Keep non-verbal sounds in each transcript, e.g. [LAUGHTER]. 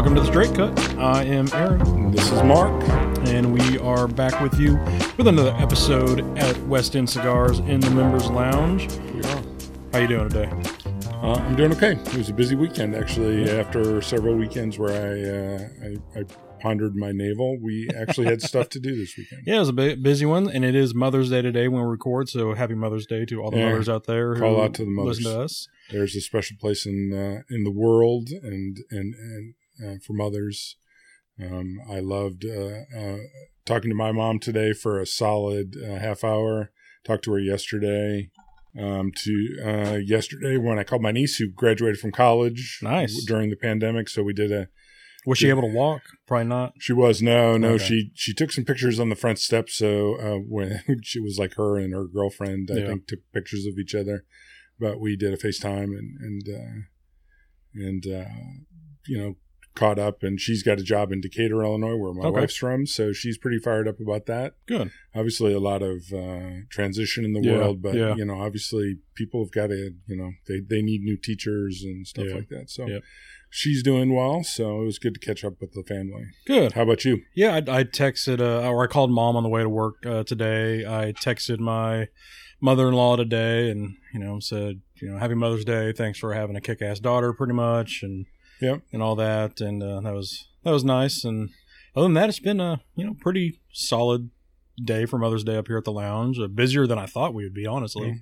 Welcome to the Straight Cut. I am Aaron, This is Mark. and we are back with you with another episode at West End Cigars in the Members Lounge. We are. How you doing today? Uh, I'm doing okay. It was a busy weekend, actually. After several weekends where I, uh, I I pondered my navel, we actually had stuff to do this weekend. [LAUGHS] Yeah, it was a busy one, and it is Mother's Day today when we record. So happy Mother's Day to all the Yeah. mothers out there who Call out to the mothers. listen to us. There's a special place in uh, in the world and and and uh, for mothers. Um, I loved uh, uh, talking to my mom today for a solid uh, half hour. Talked to her yesterday. Um, to uh, yesterday when I called my niece who graduated from college Nice. during the pandemic. So we did a Was she able to walk? Probably not. She was no, no. Okay. She she took some pictures on the front step. So uh, when [LAUGHS] she was like her and her girlfriend, I Yeah. think took pictures of each other. But we did a FaceTime and and uh, and uh, you know caught up. And she's got a job in Decatur, Illinois, where my Okay. wife's from. So she's pretty fired up about that. Good. Obviously, a lot of uh, transition in the Yeah, world, but yeah. you know, obviously, people have got to you know they they need new teachers and stuff Yeah. like that. So. She's doing well, so it was good to catch up with the family. Good. How about you? Yeah, I, I texted uh, or I called mom on the way to work uh, today. I texted my mother-in-law today, and you know said you know Happy Mother's Day. Thanks for having a kick-ass daughter, pretty much, and Yep. and all that, and uh, that was that was nice. And other than that, it's been a you know pretty solid day for Mother's Day up here at the lounge. Uh, busier than I thought we would be, honestly.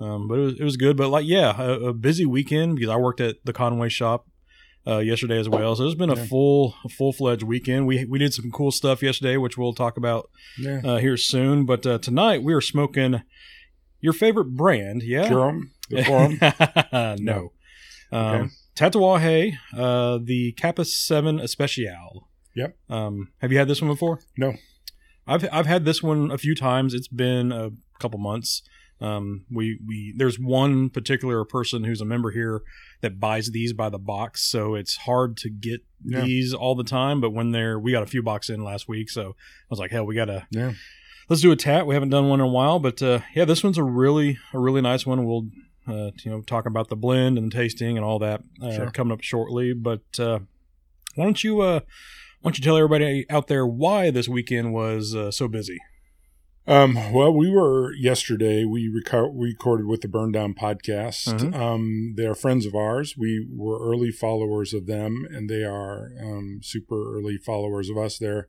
Um, but it was, it was good. But like, yeah, a, a busy weekend because I worked at the Conway shop uh, yesterday as well. So it's been a Yeah. full, a full fledged weekend. We we did some cool stuff yesterday, which we'll talk about Yeah. uh, here soon. But uh, tonight we are smoking your favorite brand, yeah? Durham, the forum. [LAUGHS] no. Um, Okay. Tatuaje, uh, the Capa Seven Especial. Yep. Um, have you had this one before? No. I've I've had this one a few times. It's been a couple months. Um, we we there's one particular person who's a member here that buys these by the box, so it's hard to get Yeah. these all the time. But when they're we got a few boxes in last week, so I was like, hell, we gotta Yeah. let's do a tat. We haven't done one in a while, but uh, yeah, this one's a really a really nice one. We'll uh, you know talk about the blend and the tasting and all that uh, Sure. coming up shortly. But uh, why don't you uh, why don't you tell everybody out there why this weekend was uh, so busy? Um, well, we were yesterday. We reco- recorded with the Burn Down podcast. Mhm. Um, they are friends of ours. We were early followers of them, and they are um, super early followers of us. They're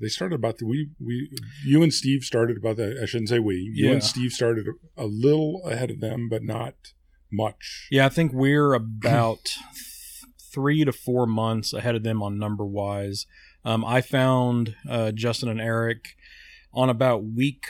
they started about the we we you and Steve started about the I shouldn't say we you Yeah. and Steve started a little ahead of them, but not much. Yeah, I think we're about th- three to four months ahead of them on number wise. Um, I found uh, Justin and Eric on about week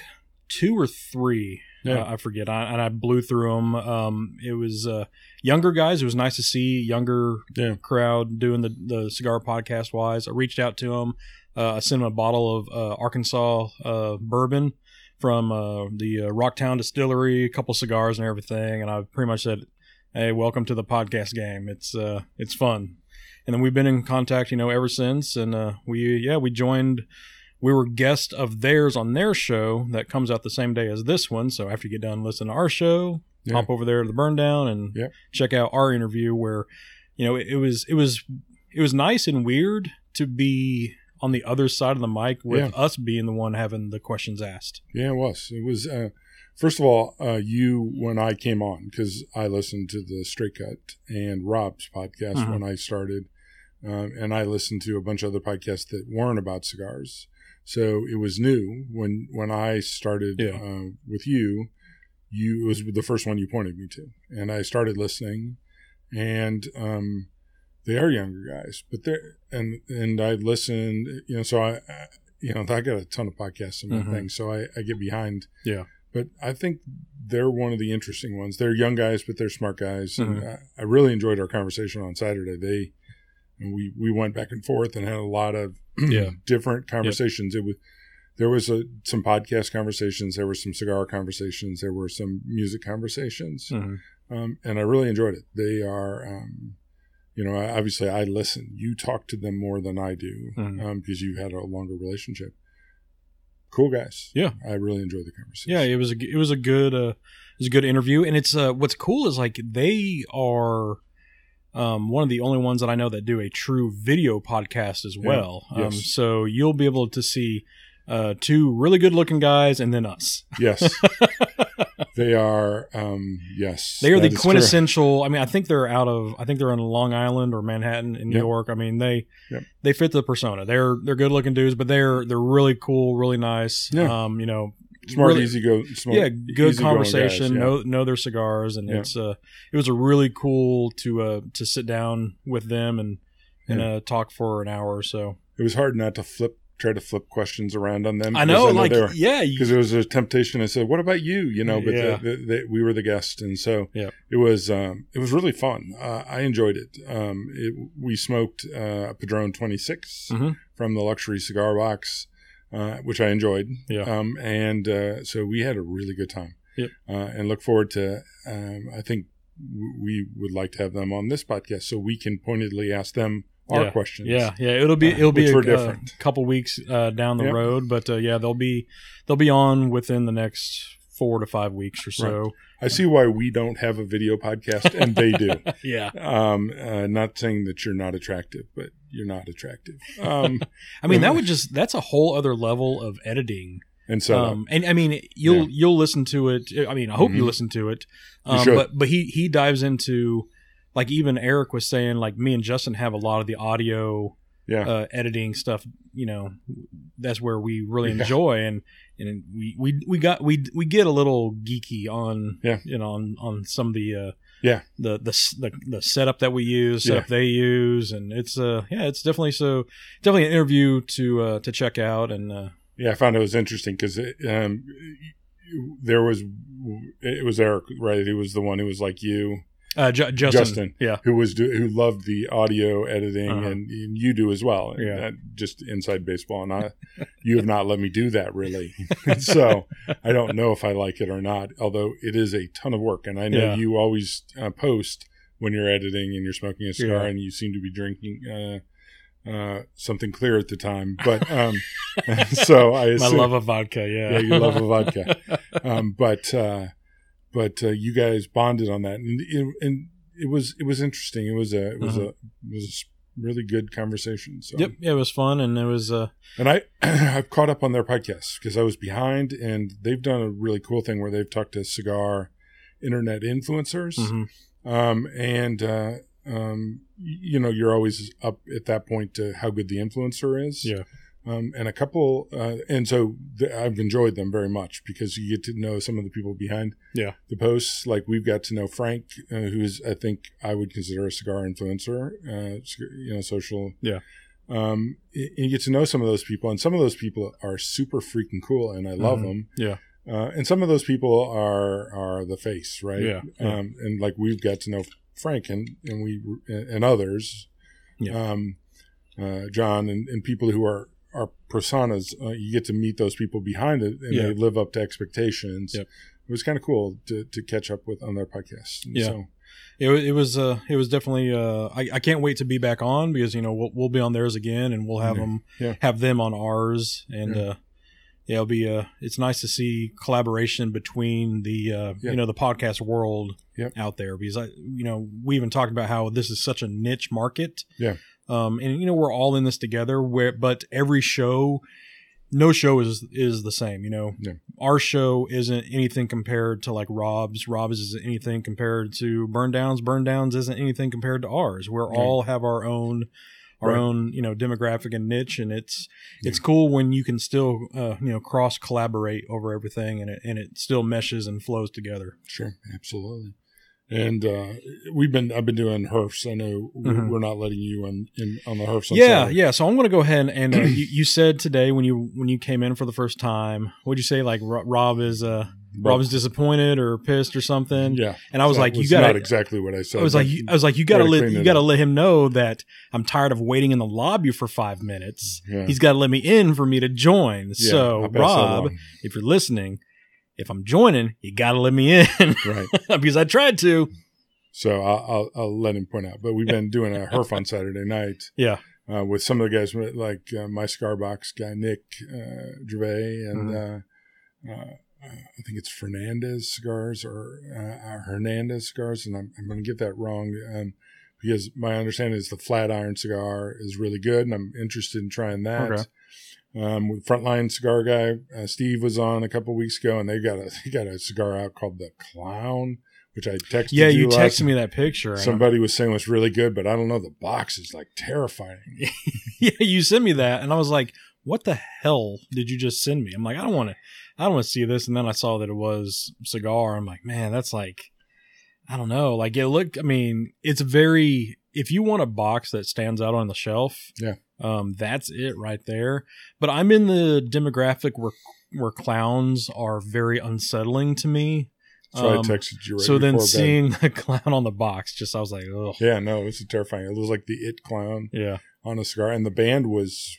two or three. Yeah. Uh, I forget. I, and I blew through them. Um, it was uh, younger guys. It was nice to see younger Yeah. crowd doing the, the cigar podcast wise. I reached out to them. Uh, I sent him a bottle of uh, Arkansas uh, bourbon from uh, the uh, Rocktown Distillery, a couple cigars and everything. And I pretty much said, "Hey, welcome to the podcast game. It's uh, it's fun." And then we've been in contact, you know, ever since. And uh, we yeah we joined. We were guest of theirs on their show that comes out the same day as this one. So after you get done listening to our show, Yeah. hop over there to the burn down and Yep. check out our interview where you know it, it was it was it was nice and weird to be on the other side of the mic with Yeah. us being the one having the questions asked Yeah, it was. It was. Uh, first of all, uh, you when I came on because I listened to the Straight Cut and Rob's podcast Mhm. when I started, um, and I listened to a bunch of other podcasts that weren't about cigars. So it was new when when I started Yeah. uh, with you. You it was the first one you pointed me to, and I started listening, and um, they are younger guys, but they're and and I listened, you know, so I, I you know I got a ton of podcasts and Mhm. things, so I, I get behind. Yeah. but I think they're one of the interesting ones. They're young guys, but they're smart guys, and Mhm. I, I really enjoyed our conversation on Saturday. They and we we went back and forth and had a lot of [CLEARS THROAT] Yeah. different conversations. It was there was a, some podcast conversations, there were some cigar conversations, there were some music conversations, Mhm. um, and I really enjoyed it. They are, um, you know, obviously I listen. You talk to them more than I do Mhm. um, because you've had a longer relationship. Cool guys. Yeah. I really enjoyed the conversation. Yeah, it was a it was a good uh, it was a good interview, and it's uh, what's cool is like they are um, one of the only ones that I know that do a true video podcast as Yeah. well. Um, Yes. so you'll be able to see uh, two really good looking guys and then us. Yes, [LAUGHS] they are. Um, yes, They are the quintessential. I mean, I think they're out of. I think they're in Long Island or Manhattan in New Yep. York. I mean, they Yep. they fit the persona. They're they're good looking dudes, but they're they're really cool, really nice. Yeah. Um, you know, smart, really- easy go. Smart, yeah, good conversation. guys, yeah. Know know their cigars, and Yeah. it's uh, it was a really cool to uh to sit down with them and and Yeah. uh talk for an hour or so. It was hard not to flip, try to flip questions around on them. I know, like were, yeah, because there was a temptation. I said, "What about you?" You know, but Yeah. the, the, the, we were the guest, and so Yeah. it was um, it was really fun. Uh, I enjoyed it. Um, it we smoked uh, a Padron 26 Mhm. from the luxury cigar box, uh, which I enjoyed. Yeah. um, and uh, so we had a really good time. Yep. uh, and look forward to. Um, I think w- we would like to have them on this podcast so we can pointedly ask them our Yeah. questions. Yeah, yeah, it'll be Uh, it'll be a uh, couple weeks uh, down the Yep. road, but uh, yeah, they'll be they'll be on within the next four to five weeks or so. I see why we don't have a video podcast, and they do. [LAUGHS] yeah, um uh, not saying that you're not attractive but you're not attractive um [LAUGHS] I mean that would just that's a whole other level of editing. and so um, and I mean you'll Yeah. you'll listen to it. I mean I hope you Mhm. listen to it. You Um, but but he he dives into like even Eric was saying like me and Justin have a lot of the audio yeah uh, editing stuff. You know, that's where we really Yeah. enjoy and and we we we got we we get a little geeky on Yeah. you know on on some of the uh Yeah. the the the, the setup that we use setup they use and it's uh yeah it's definitely so definitely an interview to uh to check out and uh yeah i found it was interesting because um there was it was eric right he was the one who was like you uh Ju- Justin, Justin. yeah who was do, who loved the audio editing Uh-huh. and, and you do as well Yeah. Uh, just inside baseball and i you have not let me do that really [LAUGHS] so i don't know if i like it or not although it is a ton of work and i know Yeah. you always uh, post when you're editing and you're smoking a cigar Yeah. and you seem to be drinking uh, uh, something clear at the time but um, [LAUGHS] so i my love of vodka yeah yeah you love a [LAUGHS] vodka um, but uh, but uh, you guys bonded on that, and it, and it was it was interesting. It was a it was a it was a really good conversation. So yep yeah, it was fun and it was uh and I [CLEARS THROAT] I've caught up on their podcast because I was behind, and they've done a really cool thing where they've talked to cigar internet influencers, mhm. um, and uh, um, you know you're always up at that point to how good the influencer is. Yeah. Um, and a couple, uh, and so th- I've enjoyed them very much because you get to know some of the people behind Yeah. the posts. Like we've got to know Frank, uh, who's I think I would consider a cigar influencer, uh, you know, social. Yeah. Um, y- you get to know some of those people, and some of those people are super freaking cool, and I love Mhm. them. Yeah. Uh, and some of those people are are the face, right? Yeah, yeah. Um, and like we've got to know Frank and and we and others, Yeah. um, uh, John and, and people who are are personas. Uh, you get to meet those people behind it, and Yeah. they live up to expectations. Yep. It was kind of cool to, to catch up with on their podcast. And Yeah. So, it, it was uh it was definitely uh I, I can't wait to be back on because you know we'll, we'll be on theirs again and we'll have Yeah. them Yeah. have them on ours and Yeah. uh yeah it'll be uh it's nice to see collaboration between the uh you know the podcast world Yep. out there because I you know we even talked about how this is such a niche market Yeah. Um and you know we're all in this together where but every show no show is is the same you know? Yeah. our show isn't anything compared to like rob's. Rob's isn't anything compared to burn downs. Burn downs isn't anything compared to ours. We're all have our own our Right. own you know demographic and niche and it's it's cool when you can still uh, you know cross collaborate over everything and it and it still meshes and flows together. Sure, absolutely. And uh, we've been I've been doing herfs. I know Mhm. we're not letting you on in on the herfs. Yeah Saturday. yeah so i'm going to go ahead and uh, you, you said today when you when you came in for the first time what'd you say like rob is uh rob is disappointed or pissed or something yeah. and i was That like you got not to exactly what I said. I was like, I was like, you gotta Gotta let you gotta let him know that I'm tired of waiting in the lobby for five minutes. yeah. He's got to let me in for me to join. Yeah, so, I'll pass that Rob, if you're listening, if I'm joining, you got to let me in right. [LAUGHS] because I tried to. So I'll, I'll, I'll let him point out. But we've been doing a herf on Saturday night Yeah, uh, with some of the guys, like uh, my Scarbox guy Nick uh, Gervais, and Mm-hmm. uh, uh, I think it's Fernandez cigars or uh, uh, Hernandez cigars, and I'm, I'm going to get that wrong um, because my understanding is the flat iron cigar is really good, and I'm interested in trying that. Okay. Um, with Frontline Cigar Guy, uh, Steve was on a couple weeks ago, and they got a [LAUGHS] they got a cigar out called the Clown, which I texted. Yeah, you last- texted me that picture. Somebody was saying was really good, but I don't know. The box is like terrifying. [LAUGHS] yeah, you sent me that, and I was like, "What the hell did you just send me?" I'm like, "I don't want to, I don't want to see this." And then I saw that it was cigar. I'm like, "Man, that's like, I don't know. Like it looked. I mean, it's very. If you want a box that stands out on the shelf, Yeah. Um, that's it right there. But I'm in the demographic where where clowns are very unsettling to me. So I Um, texted you right so then before bed. seeing [LAUGHS] the clown on the box, just I was like, oh Yeah, no, it's terrifying. It was like the It Clown yeah, on a cigar, and the band was,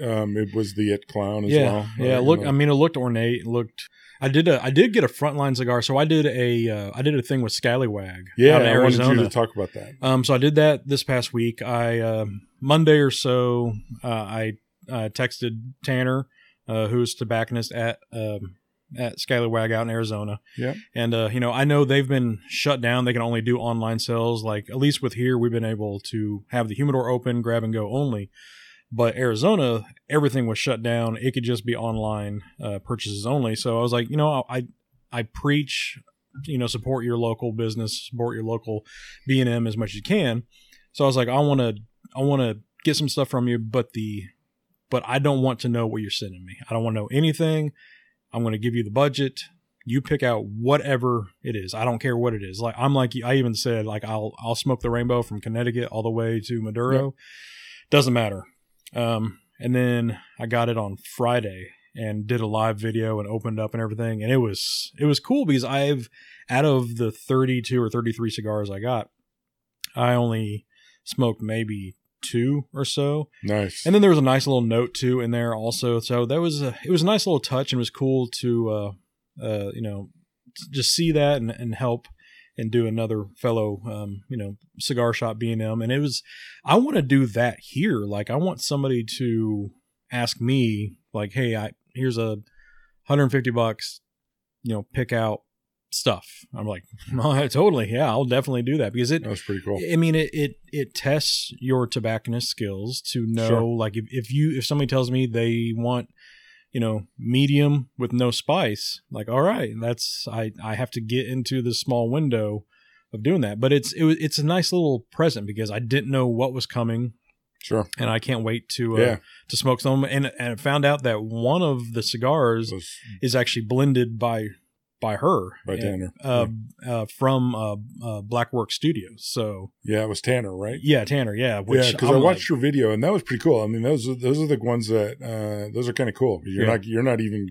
um, it was the It Clown as yeah, well. yeah. Look, you know, I mean, it looked ornate. It looked. I did a. I did get a frontline cigar. So I did a. Uh, I did a thing with Scallywag. yeah, I wanted you to talk about that. Um, so I did that this past week. I um Monday or so, uh, I uh, texted Tanner, uh, who's tobacconist at um, at Scallywag out in Arizona. Yep. And uh, you know, I know they've been shut down. They can only do online sales. Like at least with here, we've been able to have the humidor open, grab and go only. But Arizona, everything was shut down. It could just be online uh, purchases only. So I was like, you know, I I preach, you know, support your local business, support your local B and M as much as you can. So I was like, I want to, I want to get some stuff from you, but the, but I don't want to know what you're sending me. I don't want to know anything. I'm going to give you the budget. You pick out whatever it is. I don't care what it is. Like I'm like I even said like I'll I'll smoke the rainbow from Connecticut all the way to Maduro. Doesn't matter. Um, and then I got it on Friday and did a live video and opened up and everything, and it was it was cool because I've out of the 32 or 33 cigars I got, I only smoked maybe two or so. Nice. And then there was a nice little note too in there also. So that was a it was a nice little touch and it was cool to uh uh you know just see that and, and help and do another fellow um you know cigar shop B&M and it was I want to do that here like I want somebody to ask me like hey I here's a 150 bucks you know pick out stuff I'm like [LAUGHS] oh, totally yeah I'll definitely do that because it that was pretty cool. I mean, it, it it tests your tobacconist skills to know, Sure. like, if, if you if somebody tells me they want, you know, medium with no spice, like, all right, that's I I have to get into the small window of doing that. But it's it, it's a nice little present because I didn't know what was coming, Sure. and I can't wait to uh, Yeah. to smoke some. And and I found out that one of the cigars was is actually blended by by her by and, Tanner. uh, uh, from uh, uh, Blackwork Studios. So. yeah, it was Tanner, right? Yeah, Tanner. Yeah, which yeah, because I like- watched your video and that was pretty cool. I mean, those are, those are the ones that uh, those are kind of cool. You're Yeah. not you're not even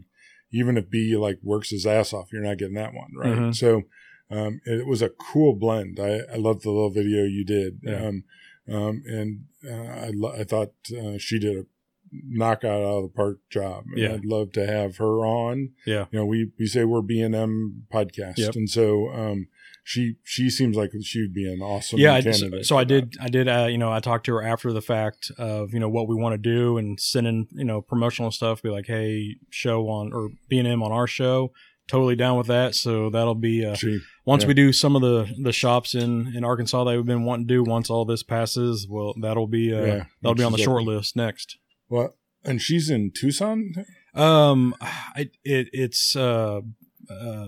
even if B like works his ass off, you're not getting that one right. Mhm. So um, it was a cool blend. I, I love the little video you did, Yeah. um, um, and uh, I lo- I thought uh, she did a knockout out of the park job. And Yeah. I'd love to have her on. Yeah. you know, we we say we're B and M podcast, Yep. and so um, she she seems like she would be an awesome yeah. I, so, so I did. I did. Uh, you know, I talked to her after the fact of you know what we want to do and sending you know promotional stuff. Be like, hey, show on or B and M on our show. Totally down with that. So that'll be uh. She once yeah. we do some of the the shops in in Arkansas that we've been wanting to do. Once all this passes, well, that'll be uh, Yeah, that'll be on the short list next. Well, and she's in Tucson, Um, I, it it's uh, uh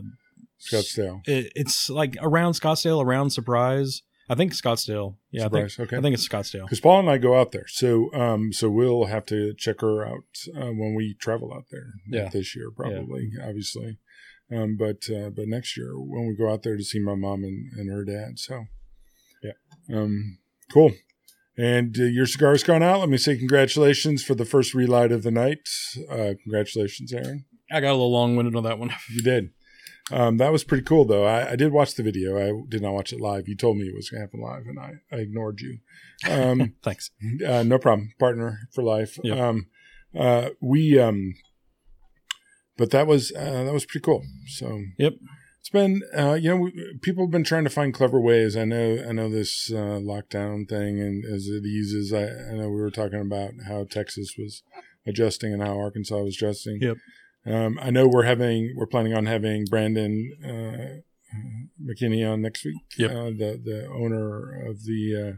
Scottsdale. it, it's like around Scottsdale, around Surprise. I think Scottsdale. Yeah, I think okay. I think it's Scottsdale. because Paul and I go out there, so um, so we'll have to check her out uh, when we travel out there. Yeah. this year probably, obviously, um, but uh, but next year when we go out there to see my mom and, and her dad. So, Yeah. um, cool. And uh, your cigar's gone out. Let me say congratulations for the first relight of the night. Uh, congratulations, Aaron. I got a little long winded on that one. You did. Um, that was pretty cool, though. I, I did watch the video. I did not watch it live. You told me it was going to happen live, and I, I ignored you. Um, [LAUGHS] Thanks. uh, no problem. Partner for life. Yeah. Um, uh, we, um, but that was uh, that was pretty cool. So Yep. It's been uh, you know we, people have been trying to find clever ways. I know I know this uh, lockdown thing, and as it eases, I, I know we were talking about how Texas was adjusting and how Arkansas was adjusting. Yep. Um, I know we're having we're planning on having Brandon uh, McKinney on next week. Yep. Uh, the the owner of the uh,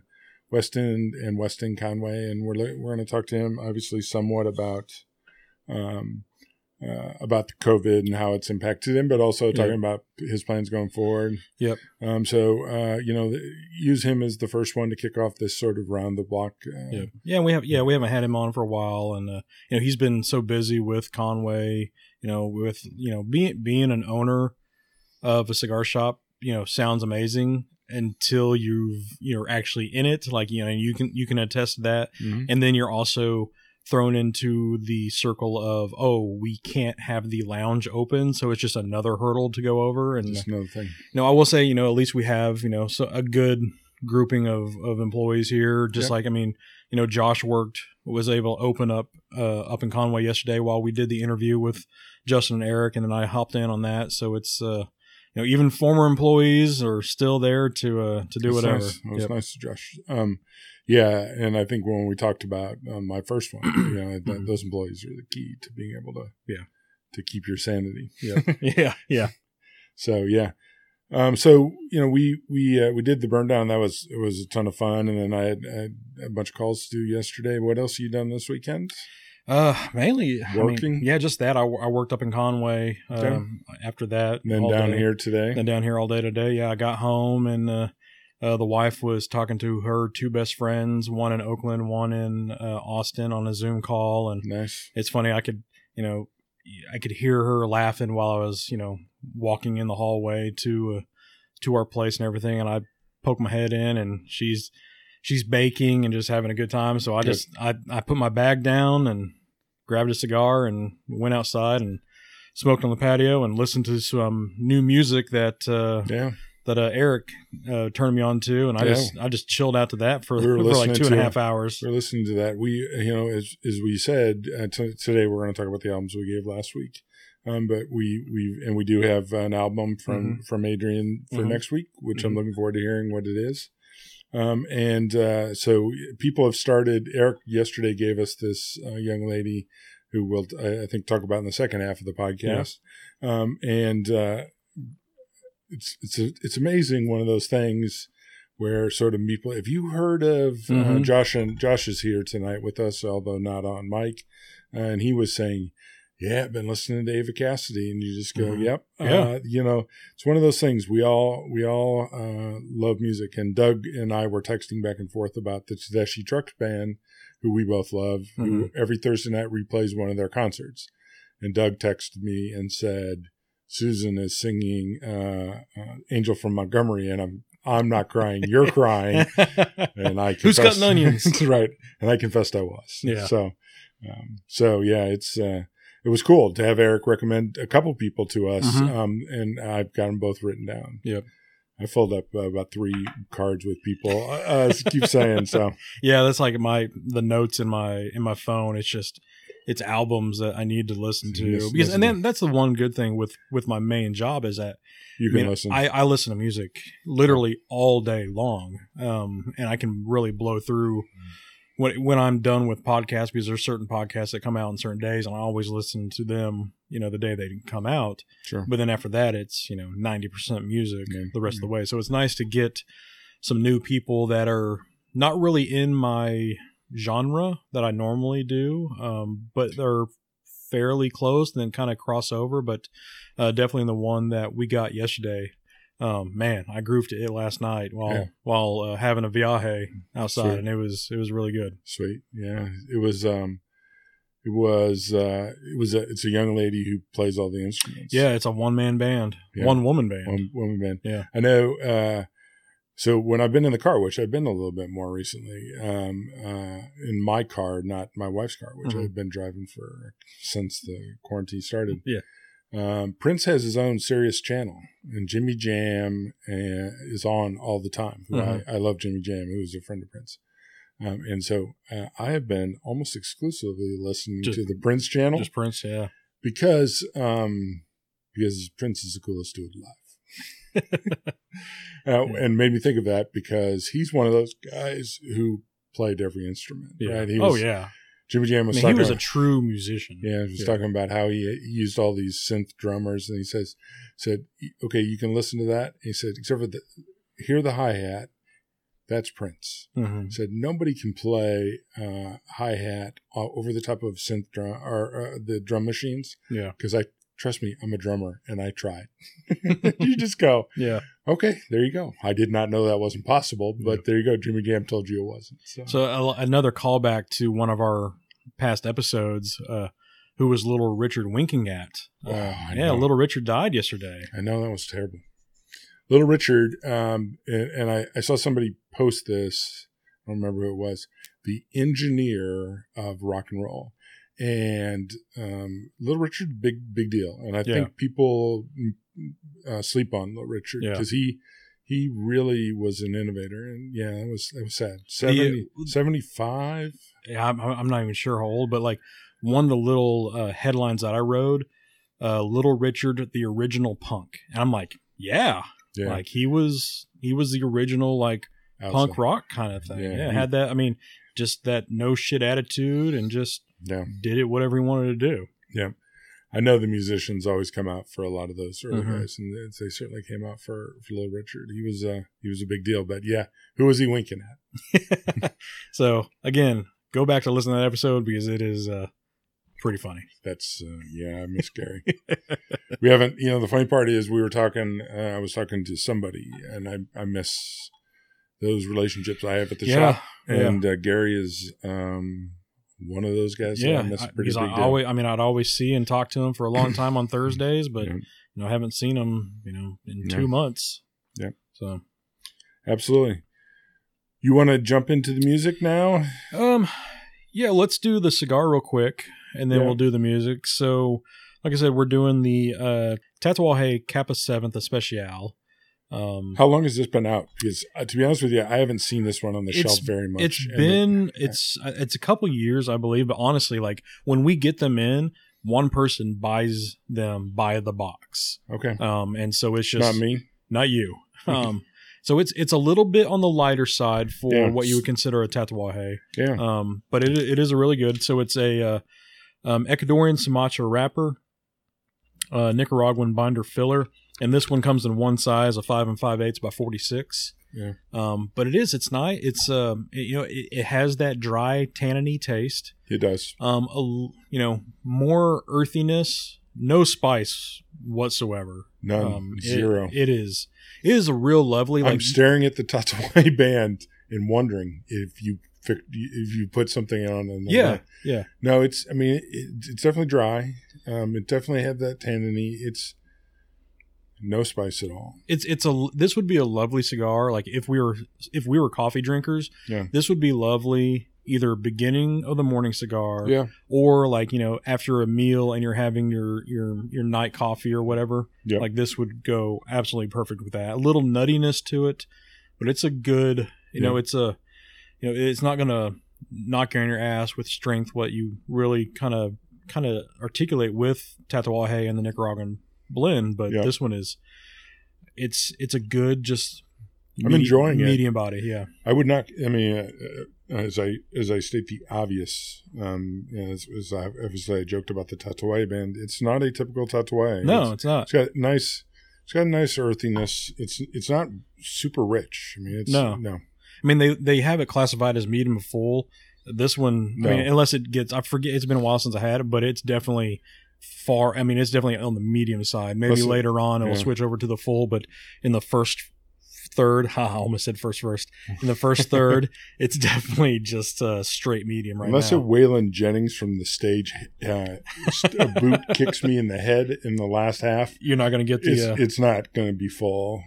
West End and West End Conway, and we're we're going to talk to him obviously somewhat about um, uh, about the COVID and how it's impacted him, but also talking Yep. about his plans going forward. Yep. Um, so uh, you know, use him as the first one to kick off this sort of round the block. Uh, Yeah, yeah, we have yeah we haven't had him on for a while, and uh, you know he's been so busy with Conway. You know, with you know being being an owner of a cigar shop, you know, sounds amazing until you've you're actually in it. Like you know, you can you can attest to that, mhm. and then you're also thrown into the circle of oh we can't have the lounge open so it's just another hurdle to go over and Just another thing. you know, I will say, you know, at least we have, you know, so a good grouping of, of employees here. Just Yep. like, I mean, you know, Josh worked, was able to open up, uh, up in Conway yesterday while we did the interview with Justin and Eric. And then I hopped in on that. So it's, uh, you know, even former employees are still there to, uh, to do It's whatever. Nice. It was Yep. nice, Josh. Um, yeah, and I think when we talked about um, my first one, [CLEARS THROAT] you know, that, Mhm. those employees are the key to being able to Yeah. to keep your sanity. yeah. [LAUGHS] Yeah. Yeah. So yeah. Um, so you know, we we uh, we did the burn down. That was it was a ton of fun, and then I had, I had a bunch of calls to do yesterday. What else you done this weekend? Uh, mainly I mean, Working? yeah, just that. I, I worked up in Conway. Okay. Um, after that, And then down day. here today. Been down here all day today. Yeah, I got home and uh, uh, the wife was talking to her two best friends, one in Oakland, one in uh, Austin, on a Zoom call, and Nice. it's funny. I could, you know, I could hear her laughing while I was, you know, walking in the hallway to uh, to our place and everything, and I poked my head in, and she's she's baking and just having a good time. So I Good. just I I put my bag down and grabbed a cigar and went outside and smoked on the patio and listened to some new music that uh, Yeah. That uh, Eric uh, turned me on to, and I Yeah. just I just chilled out to that for, We for like two and a half hours. We're listening to that. We, you know, as as we said uh, t- today, we're going to talk about the albums we gave last week. Um, but we we and we do have an album from from Adrian for Mhm. next week, which I'm Mhm. looking forward to hearing what it is. Um, and uh, so people have started. Eric yesterday gave us this uh, young lady who we'll I I think talk about in the second half of the podcast. Um, and uh, it's it's a, it's amazing one of those things where sort of people. Have you heard of uh, Mhm. Josh? And Josh is here tonight with us, although not on mic, and he was saying. Yeah, I've been listening to Eva Cassidy, and you just go, Mhm. "Yep, Yeah. Uh, you know, it's one of those things. We all we all uh, love music, and Doug and I were texting back and forth about the Tedeschi Trucks Band, who we both love, who every Thursday night replays one of their concerts. And Doug texted me and said, "Susan is singing uh, uh, Angel from Montgomery," and I'm I'm not crying, you're crying, [LAUGHS] and I confessed, Who's cutting onions? [LAUGHS] right? And I confessed I was. Yeah. So, um, so yeah, it's. Uh, it was cool to have Eric recommend a couple people to us, Mhm. um, and I've got them both written down. Yep. I filled up uh, about three cards with people. Uh, I keep saying so. [LAUGHS] yeah, that's like my the notes in my in my phone. It's just it's albums that I need to listen to Yes, because, listen and then that's the one good thing with with my main job is that You I can mean, listen. I, I listen to music literally all day long, um, and I can really blow through when when I'm done with podcasts because there's certain podcasts that come out on certain days, and I always listen to them. You know, the day they come out. sure. But then after that, it's you know ninety percent music Yeah. the rest of the way. So it's nice to get some new people that are not really in my genre that I normally do, um, but they're fairly close and then kind of cross over. But uh, definitely the one that we got yesterday. Um, man, I grooved to it last night while Yeah. while uh, having a viaje outside, Sweet. and it was it was really good. Sweet. Yeah. It was. Um, it was. Uh, it was. A, it's a young lady who plays all the instruments. Yeah, it's a one man band, Yeah. one woman band. One woman band. Yeah. I know. Uh, so when I've been in the car, which I've been a little bit more recently, um, uh, in my car, not my wife's car, which Mhm. I've been driving for since the quarantine started. Yeah. Um, Prince has his own Sirius channel, and Jimmy Jam uh, is on all the time. Who Mhm. I, I love Jimmy Jam, who's a friend of Prince. Um, and so uh, I have been almost exclusively listening Just- to the Prince channel Just Prince, yeah. because um, because Prince is the coolest dude alive. [LAUGHS] uh, and made me think of that because he's one of those guys who played every instrument. Yeah. Right? He oh was, yeah. Jimmy Jam I was mean, he talking. was a true musician. yeah, he was Yeah. talking about how he, he used all these synth drummers, and he says, said, okay, you can listen to that. He said, except for the hear the hi hat. That's Prince. hmm He said nobody can play uh, hi hat over the top of synth drum or uh, the drum machines Yeah. because I trust me, I'm a drummer and I tried. [LAUGHS] [LAUGHS] you just go, Yeah. okay, there you go. I did not know that wasn't possible, but there you go. Jimmy Jam told you it wasn't. So, So another callback to one of our past episodes, uh, who was little Richard winking at? Uh, Oh, I yeah, know. little Richard died yesterday. I know that was terrible. Little Richard, um, and, and I, I saw somebody post this. I don't remember who it was. The engineer of rock and roll, and um, Little Richard, big big deal. And I Yeah. think people mm, uh, sleep on Little Richard Yeah. because he he really was an innovator. And yeah, it was it was sad. 70, The- 75? Yeah, I'm, I'm not even sure how old, but like one of the little uh, headlines that I wrote, uh, Little Richard, the original punk, and I'm like, yeah, Yeah, like he was he was the original like punk rock kind of thing. Yeah, Yeah, he- had that. I mean, just that no shit attitude and just Yeah. did it whatever he wanted to do. Yeah. I know the musicians always come out for a lot of those early Mhm. guys, and they- they certainly came out for, for Little Richard. He was uh, he was a big deal, but yeah, who was he winking at? [LAUGHS] so again, go back to listen to that episode because it is uh, pretty funny. That's uh, yeah, I miss Gary. [LAUGHS] we haven't, you know, the funny part is we were talking. Uh, I was talking to somebody, and I I miss those relationships I have at the yeah, shop, yeah. and uh, Gary is um, one of those guys. yeah, I- a pretty big I deal. I mean, I'd always see and talk to him for a long [COUGHS] time on Thursdays, but Yeah. you know, I haven't seen him, you know, in Yeah. two months. Yeah. So, Absolutely. You want to jump into the music now? um, yeah, let's do the cigar real quick, and then Yeah. we'll do the music. So, like I said, we're doing the uh, Tatuaje Capa Seventh Especial. Um, How long has this been out? Because uh, to be honest with you, I haven't seen this one on the shelf very much. It's been it's uh, it's a couple years i believe but honestly like when we get them in one person buys them by the box okay, um and so it's just not me. not you [LAUGHS] um so it's it's a little bit on the lighter side for Yeah. what you would consider a tatuaje Yeah, um but it, it is a really good so it's a uh, um, ecuadorian sumatra wrapper uh nicaraguan binder filler and this one comes in one size a five and five eighths by 46 Yeah. um but it is it's nice it's um it, you know it, it has that dry tanniny taste it does. um a, you know more earthiness no spice whatsoever None. um it- Zero. it is it is a real lovely like I'm staring at the Tatuaje [LAUGHS] band and wondering if you if you put something on. And yeah yeah No, it's. I mean, it, it's definitely dry. Um, it definitely had that tanniny. It's no spice at all. it's it's a this would be a lovely cigar like if we were if we were coffee drinkers Yeah. this would be lovely either beginning of the morning cigar Yeah. or like you know after a meal and you're having your your your night coffee or whatever Yep. like this would go absolutely perfect with that a little nuttiness to it but it's a good you know it's a you know it's not gonna knock you on your ass with strength what you really kind of kind of articulate with tatuaje and the nicaraguan blend but Yeah. this one is it's it's a good just I'm enjoying it. medium body yeah I would not. I mean, uh, uh, as I as I state the obvious, um, as, as I as I joked about the Tatuaje band, it's not a typical Tatuaje. no It's- it's not it's got nice. It's got a nice earthiness. It's it's not super rich. I mean, it's No. no. I mean, they they have it classified as medium full. This one, No. I mean, unless it gets, I forget. It's been a while since I had it, but it's definitely far. I mean, it's definitely on the medium side. Maybe Listen, later on it will yeah. switch over to the full, but in the first third, ha, [LAUGHS] I almost said first first. In the first third, [LAUGHS] it's definitely just uh, straight medium right Unless now. a Waylon Jennings from the stage uh, a boot [LAUGHS] kicks me in the head in the last half, You're not going to get it's the. Uh, it's not going to be full.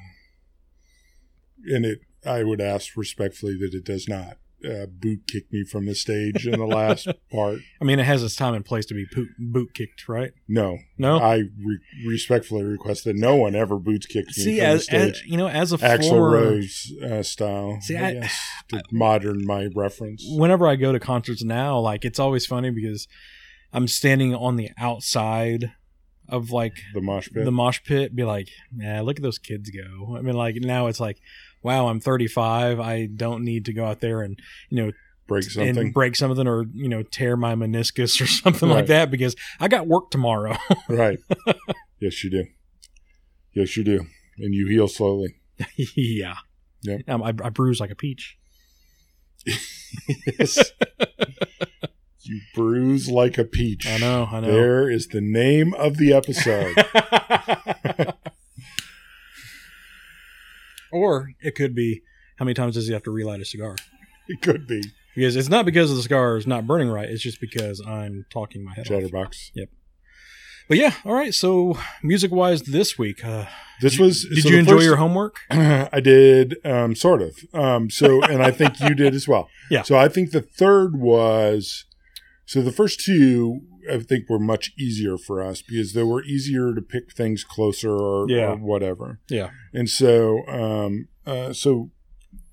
And it, I would ask respectfully that it does not uh, boot kick me from the stage in the last [LAUGHS] part. I mean, it has its time and place to be boot, boot kicked, right? No, No. I re- respectfully request that no one ever boots kicks me See, as, as you know, as a Axl former, Rose uh, style. See, I I- guess, to modern my reference. whenever I go to concerts now, like it's always funny because I'm standing on the outside of like The mosh pit. the mosh pit, be like, yeah, look at those kids go. I mean, like now it's like, wow, I'm 35. I don't need to go out there and you know break something. and break something or you know tear my meniscus or [LAUGHS] something like that because I got work tomorrow. [LAUGHS] right. yes, you do. Yes, you do. And you heal slowly. [LAUGHS] yeah. Yep. Um, I, I bruise like a peach. Yes. you bruise like a peach. I know. I know. There is the name of the episode. Or it could be how many times does he have to relight a cigar? [LAUGHS] it could be Because it's not because the cigar is not burning right. It's just because I'm talking my head off. Chatterbox. Yep. But yeah, all right. So music wise, this week, uh, This was. did so you enjoy first- your homework? [LAUGHS] I did, um, sort of. Um, so, and I think you did as well. [LAUGHS] Yeah. So I think the third was, so the first two, I think were much easier for us because they were easier to pick things closer or, Yeah. or whatever. Yeah. And so, um, uh, so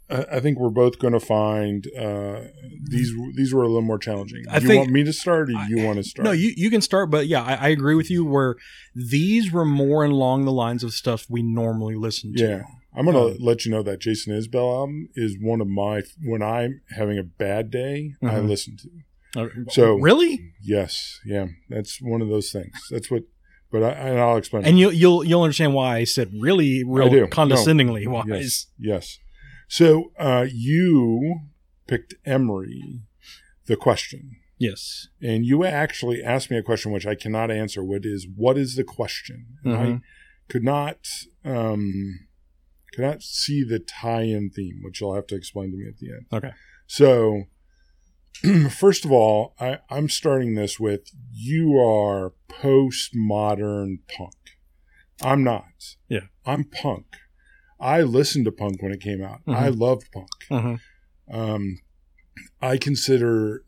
I, I think we're both going to find uh, these these were a little more challenging. I do you think- want me to start, or do you want to start? No, you you can start, but yeah, I, I agree with you. Where these were more along the lines of stuff we normally listen to. Yeah. I'm gonna Um, let you know that Jason Isbell album is one of my when I'm having a bad day, I Mhm. listen to. Uh, So- really, Yes, yeah, that's one of those things. That's what, but I, and I'll explain. and you'll you'll you'll understand why I said really, real condescendingly. No. Why? yes, yes. So uh, you picked Emery, the question, Yes. and you actually asked me a question which I cannot answer. What is what is the question? And I could not um, could not see the tie-in theme, which you'll have to explain to me at the end. Okay. So, [CLEARS THROAT] first of all, I, I'm starting this with you are postmodern punk. I'm not. Yeah. I'm punk. I listened to punk when it came out. I loved punk. Mhm. Um, I consider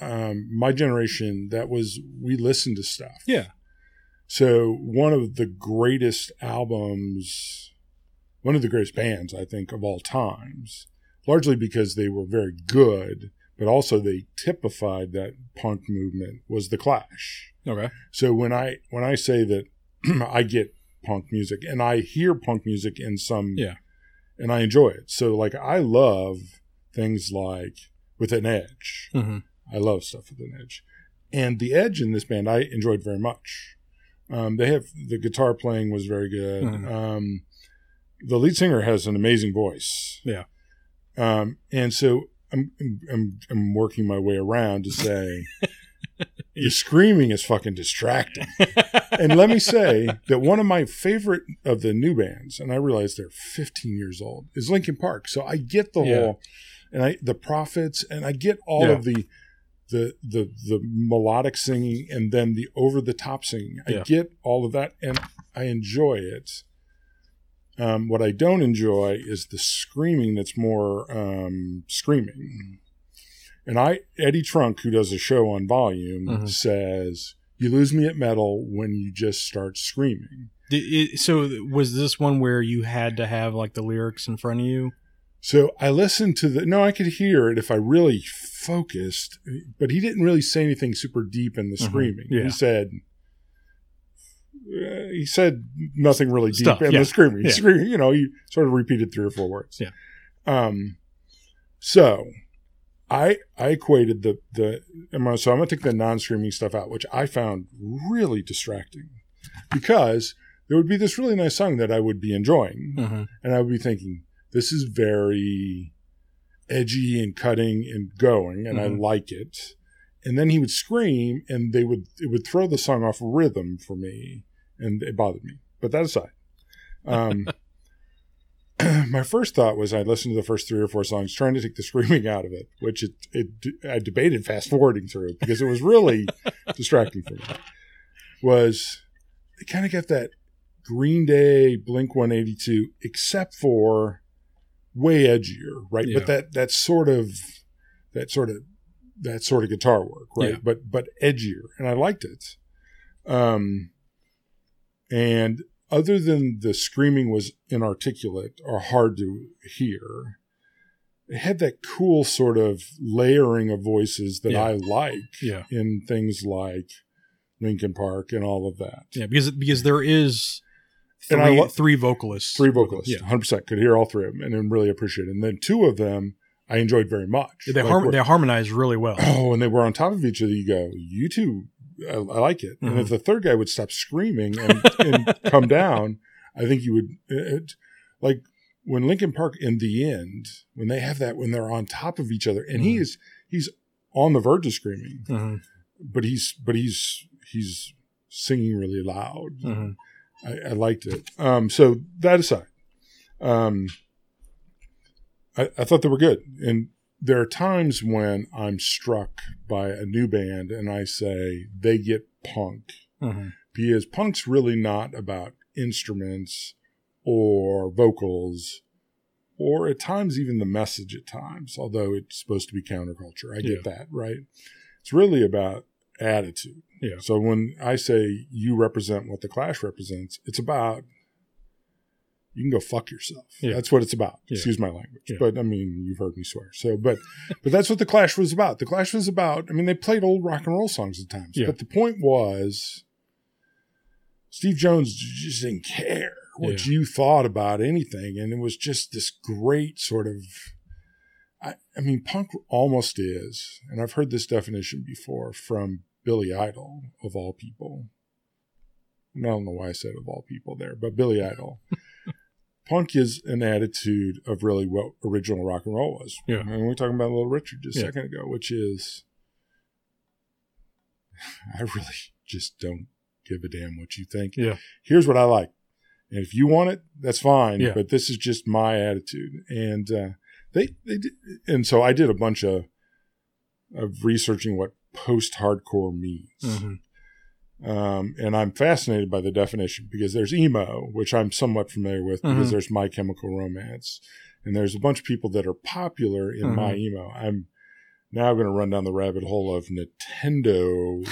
um, my generation that was we listened to stuff. Yeah. So one of the greatest albums, one of the greatest bands I think of all times, largely because they were very good, but also they typified that punk movement was the Clash. Okay. So when I when I say that [CLEARS THROAT] I get punk music and I hear punk music in some Yeah. and I enjoy it. So like I love things like with an edge. hmm I love stuff with an edge. And the edge in this band I enjoyed very much. Um, they have the guitar playing was very good. Mhm. Um, the lead singer has an amazing voice. Yeah. Um, and so I'm, I'm I'm working my way around to say [LAUGHS] your screaming is fucking distracting. and let me say that one of my favorite of the new bands, and I realize they're 15 years old, is Linkin Park. So I get the Yeah. whole, and I the prophets, and I get all Yeah. of the, the the the melodic singing, and then the over the top singing. I Yeah. get all of that, and I enjoy it. Um, what I don't enjoy is the screaming that's more um, screaming. And I, Eddie Trunk, who does a show on Volume, Mhm. says, You lose me at metal when you just start screaming. It, so was this one where you had to have like the lyrics in front of you? So I listened to the, no, I could hear it if I really focused, but he didn't really say anything super deep in the Mhm. screaming. Yeah. He said, uh, he said nothing really deep Stuff, in yeah. the screaming. Yeah. Screaming, you know, he sort of repeated three or four words. Yeah. Um, so I I equated the the so I'm gonna take the non-streaming stuff out, which I found really distracting because there would be this really nice song that I would be enjoying, Mm-hmm. and I would be thinking this is very edgy and cutting and going, and Mhm. I like it. And then he would scream, and they would it would throw the song off rhythm for me, and it bothered me. But that aside, um, [CLEARS THROAT] my first thought was I listened to the first three or four songs, trying to take the [LAUGHS] screaming out of it, which it, it I debated fast forwarding through because it was really [LAUGHS] distracting for me. Was it kind of got that Green Day, Blink One Eighty Two, except for way edgier, right? Yeah. But that that sort of that sort of that sort of guitar work, right? Yeah. But but edgier, and I liked it. Um, and other than the screaming was inarticulate or hard to hear, it had that cool sort of layering of voices that Yeah. I like Yeah. in things like Linkin Park and all of that. Yeah, because because there is three, And I lo- three vocalists. Three vocalists, Yeah. 100% could hear all three of them and then really appreciate it. And then two of them I enjoyed very much. They Like, har- they harmonize really well. oh, and they were on top of each other, you go, you two, I, I like it. And Mhm. if the third guy would stop screaming and, and [LAUGHS] come down, I think you would, it, like when Linkin Park in the end, when they have that, when they're on top of each other, and he Mhm. is, he's on the verge of screaming, hmm but he's, but he's, he's singing really loud. hmm I, I liked it. Um, so that aside, um, I, I thought they were good. And there are times when I'm struck by a new band and I say they get punk hmm because punk's really not about instruments or vocals or at times even the message at times, although it's supposed to be counterculture. I get Yeah. that, right? It's really about attitude. Yeah. So when I say you represent what the Clash represents, it's about you can go fuck yourself. Yeah. That's what it's about. Yeah. Excuse my language. Yeah. But I mean, you've heard me swear. So, but, [LAUGHS] but that's what the Clash was about. The Clash was about, I mean, they played old rock and roll songs at times, but the point was Steve Jones just didn't care what you thought about anything. And it was just this great sort of, I, I mean, punk almost is, and I've heard this definition before from Billy Idol, of all people. And I don't know why I said of all people there, but Billy Idol. [LAUGHS] punk is an attitude of really what original rock and roll was. Yeah. And we were talking about Little Richard just a Yeah. second ago, which is [LAUGHS] I really just don't give a damn what you think. Yeah. Here's what I like. And if you want it, that's fine. Yeah. But this is just my attitude. And uh, they they did, and so I did a bunch of of researching what post hardcore means. hmm Um, and I'm fascinated by the definition because there's emo, which I'm somewhat familiar with because Mhm. there's My Chemical Romance, and there's a bunch of people that are popular in Mhm. my emo. I'm now going to run down the rabbit hole of Nintendo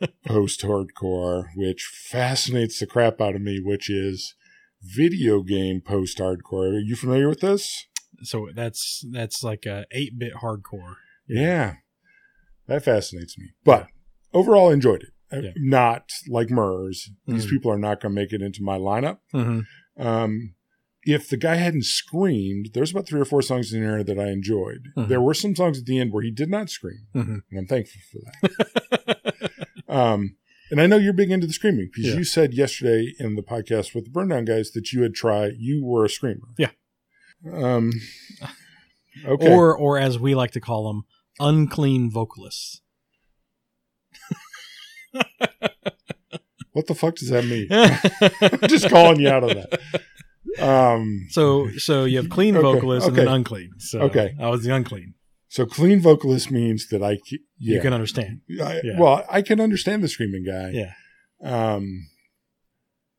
[LAUGHS] post hardcore, which fascinates the crap out of me, which is video game post hardcore. Are you familiar with this? So that's that's like a eight bit hardcore. Yeah, that fascinates me. But overall, enjoyed it. Uh, Yeah. Not like Murs. These Mhm. people are not going to make it into my lineup. hmm Um, if the guy hadn't screamed, there's about three or four songs in there that I enjoyed. Mhm. There were some songs at the end where he did not scream, hmm and I'm thankful for that. [LAUGHS] um, and I know you're big into the screaming because Yeah. you said yesterday in the podcast with the Burndown guys that you had tried, you were a screamer. Yeah. Um, [LAUGHS] okay. Or or as we like to call them, unclean vocalists. [LAUGHS] what the fuck does that mean? [LAUGHS] I'm just calling you out of that. Um, so so you have clean Okay, vocalists and then unclean. So Okay. I was the unclean. so clean vocalist means that I, yeah, You can understand. I- yeah. well, I can understand the screaming guy. Yeah. Um,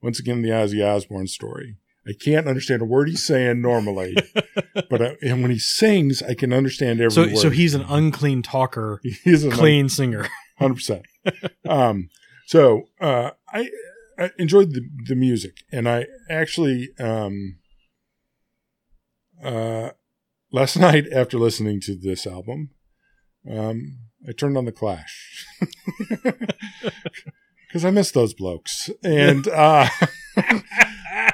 once again, the Ozzy Osbourne story. I can't understand a word he's saying normally, [LAUGHS] but I, and when he sings, I can understand every So word. so he's an unclean talker, he's a clean singer. Hundred percent. Um, so uh, I, I enjoyed the the music, and I actually um, uh, last [LAUGHS] night after listening to this album, um, I turned on the Clash [LAUGHS] because I miss those blokes, and [LAUGHS] uh,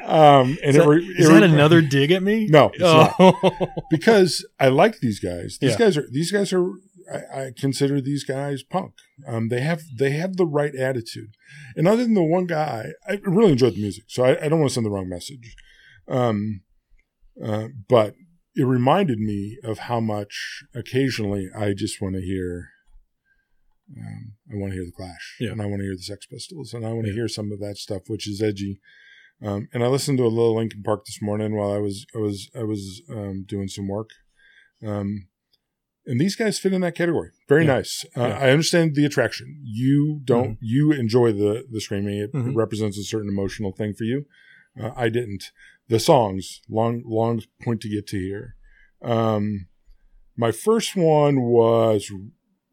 um, and Is it that, re- is it that another dig at me? No, Oh. because I like these guys. These Yeah. guys are these guys are. I, I consider these guys punk. Um, they have they have the right attitude, and other than the one guy, I really enjoyed the music. So I, I don't want to send the wrong message, um, uh, but it reminded me of how much occasionally I just want to hear. Um, I want to hear the Clash, Yeah. and I want to hear the Sex Pistols, and I want to Yeah. hear some of that stuff, which is edgy. Um, and I listened to a little Linkin Park this morning while I was I was I was um, doing some work. Um, and these guys fit in that category. Very Yeah. nice. Uh, Yeah. I understand the attraction. You don't. You enjoy the the screaming. It, it Mhm. represents a certain emotional thing for you. Uh, I didn't. The songs, long long point to get to here. Um, my first one was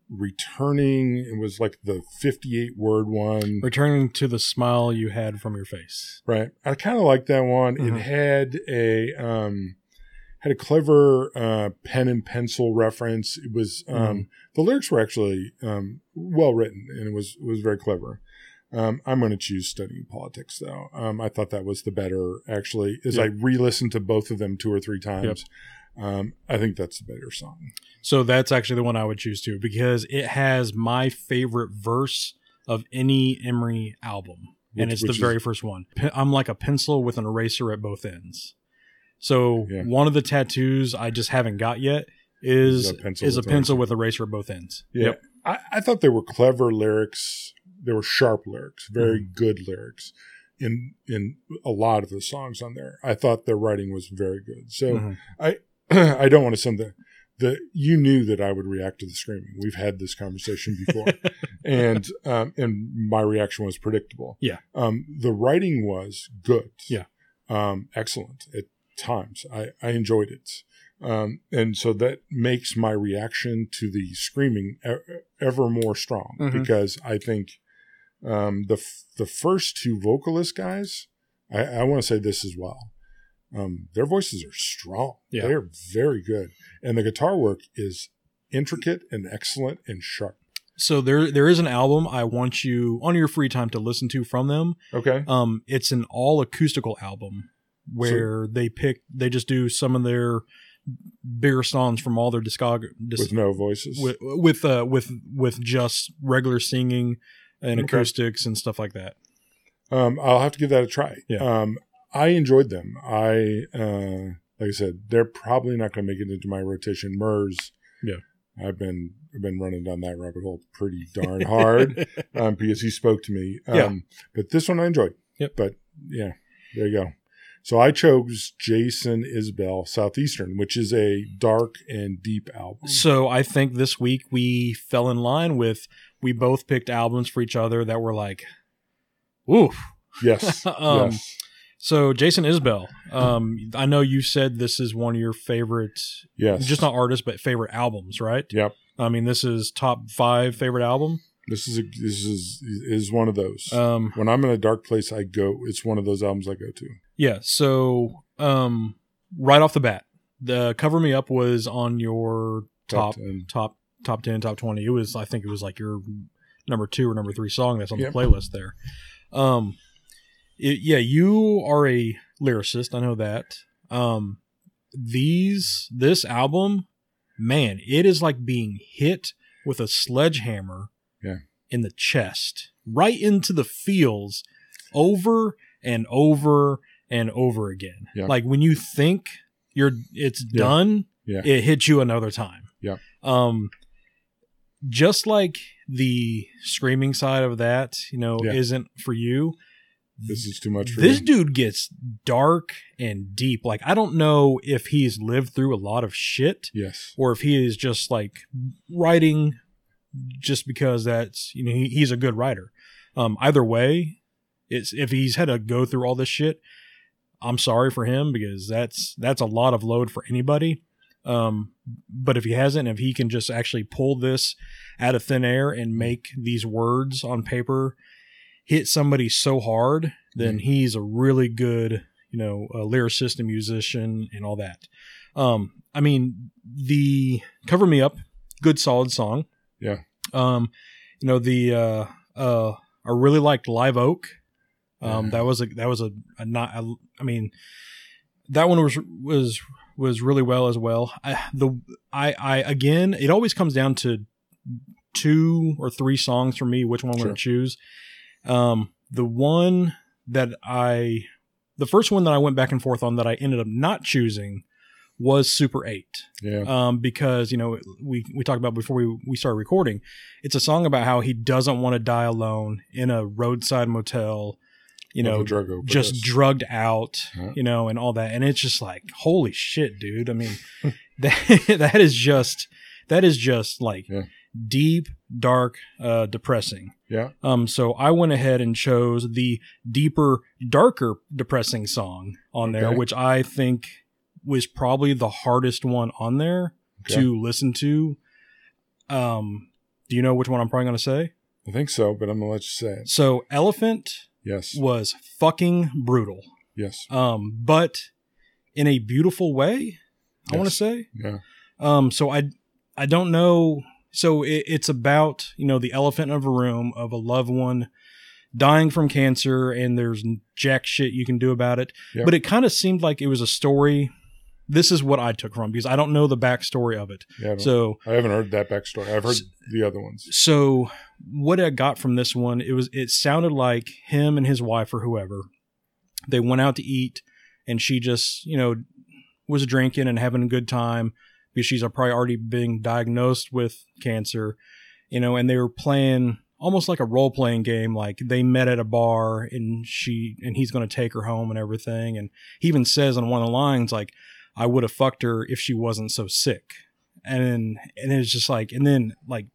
returning. It was like the fifty-eight word one. Returning to the smile you had from your face. Right. I kind of like that one. Mhm. It had a um had a clever uh pen and pencil reference. It was um Mhm. the lyrics were actually um well written and it was it was very clever. Um, I'm going to choose studying politics, though. Um, I thought that was the better, actually. As I re-listened to both of them two or three times, Um, I think that's the better song. So that's actually the one I would choose too because it has my favorite verse of any Emery album, and it's the very first one. I'm like a pencil with an eraser at both ends. So Yeah. one of the tattoos I just haven't got yet is Is a pencil is a with pencil eraser. with eraser at both ends. Yeah. Yep. I, I thought they were clever lyrics. They were sharp lyrics, very Mm-hmm. good lyrics in in a lot of the songs on there. I thought their writing was very good. So Mhm. [CLEARS THROAT] I don't want to send that the you knew that I would react to the screaming. We've had this conversation before, [LAUGHS] and um, and my reaction was predictable. Yeah. Um, the writing was good. Yeah. Um, excellent at times. I I enjoyed it. Um, and so that makes my reaction to the screaming ever more strong Mhm. because I think um, the f- the first two vocalist guys, I, I want to say this as well. Um, their voices are strong. Yeah. They're very good, and the guitar work is intricate and excellent and sharp. So there there is an album I want you on your free time to listen to from them. Okay. Um, it's an all acoustical album where they pick they just do some of their bigger songs from all their discog dis- With no voices. with with uh with with just regular singing and Okay. acoustics and stuff like that. Um, I'll have to give that a try. Yeah. Um, I enjoyed them. I uh, like I said, they're probably not going to make it into my rotation. Murs. Yeah. I've been I've been running down that rabbit hole pretty darn hard [LAUGHS] um, because he spoke to me. Um, Yeah. But this one I enjoyed. Yep. But yeah, there you go. So I chose Jason Isbell Southeastern, which is a dark and deep album. So I think this week we fell in line with we both picked albums for each other that were like, oof. Yes. [LAUGHS] Um, yes. So Jason Isbell, um, I know you said this is one of your favorite, Yes. just not artists, but favorite albums, right? Yep. I mean, this is top five favorite album. This is a, this is is one of those. Um, when I'm in a dark place, I go. It's one of those albums I go to. Yeah. So, um, right off the bat, the "Cover Me Up" was on your top, 10. top, top ten, top twenty. It was, I think, it was like your number two or number three song that's on Yep. the playlist there. Um, it, yeah, you are a lyricist. I know that. Um, these this album, man, it is like being hit with a sledgehammer Yeah. in the chest, right into the feels, over and over and over again. Yeah. Like when you think you're it's Yeah. done, Yeah. it hits you another time. Yeah. Um, just like the screaming side of that, you know, isn't for you. This is too much for This dude gets dark and deep. Like I don't know if he's lived through a lot of shit Yes. or if he is just like writing just because that's you know he, he's a good writer. Um, either way, it's if he's had to go through all this shit, I'm sorry for him because that's that's a lot of load for anybody. Um, but if he hasn't, if he can just actually pull this out of thin air and make these words on paper hit somebody so hard, then he's a really good, you know, a lyricist and musician and all that. Um, I mean, the cover me up, good solid song. Yeah. Um, you know the uh uh I really liked Live Oak. Um, Yeah. that was a that was a, a not a, I mean that one was was was really well as well. I, the I I again it always comes down to two or three songs for me which one I'm Sure. going to choose. Um, the one that I the first one that I went back and forth on that I ended up not choosing was Super 8 Yeah. um, because you know we we talked about before we we started recording. It's a song about how he doesn't want to die alone in a roadside motel, you know, a drug overdose. just drugged out, Yeah. you know, and all that. And it's just like, holy shit, dude. I mean, [LAUGHS] [LAUGHS] that that is just that is just like Yeah. deep, dark, uh, depressing. Yeah. Um, so I went ahead and chose the deeper, darker, depressing song on there, Okay. which I think was probably the hardest one on there Okay. to listen to. Um, do you know which one I'm probably going to say? I think so, but I'm gonna let you say it. So Elephant Yes. was fucking brutal. Yes. Um, but in a beautiful way, I want to say. Yeah. Um, so I, I don't know. So it, it's about you know the elephant of a room of a loved one dying from cancer, and there's jack shit you can do about it. Yep. But it kind of seemed like it was a story this is what I took from because I don't know the backstory of it. Yeah, I, So I haven't heard that backstory. I've heard S- the other ones. so what I got from this one, it was it sounded like him and his wife or whoever, they went out to eat, and she just you know was drinking and having a good time because she's probably already being diagnosed with cancer, you know, and they were playing almost like a role playing game. Like they met at a bar and she and he's going to take her home and everything, and he even says on one of the lines like, "I would have fucked her if she wasn't so sick," and then and it's just like, and then like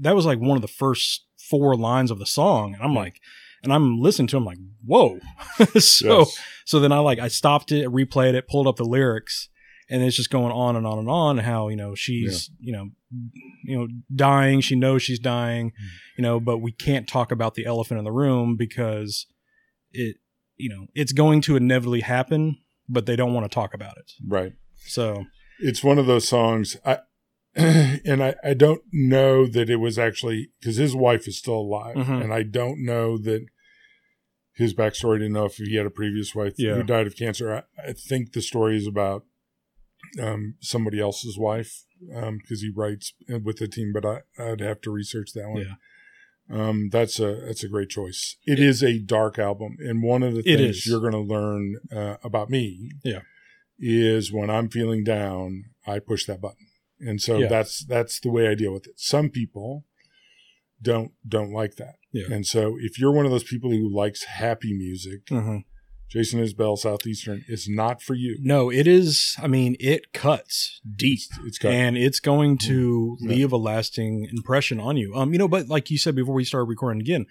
that was like one of the first four lines of the song, and I'm like. And I'm listening to him like, whoa. [LAUGHS] so Yes. so then I like I stopped it, replayed it, pulled up the lyrics, and it's just going on and on and on. How you know she's you know you know dying. She knows she's dying, mm. you know, but we can't talk about the elephant in the room because it you know it's going to inevitably happen, but they don't want to talk about it. right. So it's one of those songs I [CLEARS THROAT] and I, I don't know that it was actually because his wife is still alive Mhm. and I don't know that his backstory to know if he had a previous wife Yeah. who died of cancer. I, I think the story is about um, somebody else's wife because he writes with the team, but I, I'd have to research that one. Yeah. Um, that's a that's a great choice. It is a dark album, and one of the things you're going to learn uh, about me, Yeah. is when I'm feeling down, I push that button, and so Yeah. that's that's the way I deal with it. Some people don't don't like that, Yeah. and so if you're one of those people who likes happy music, mhm. Jason Isbell Southeastern is not for you. no, it is. I mean, it cuts deep. It's, it's and it's going to Yeah. leave a lasting impression on you. Um, you know, but like you said before we started recording again,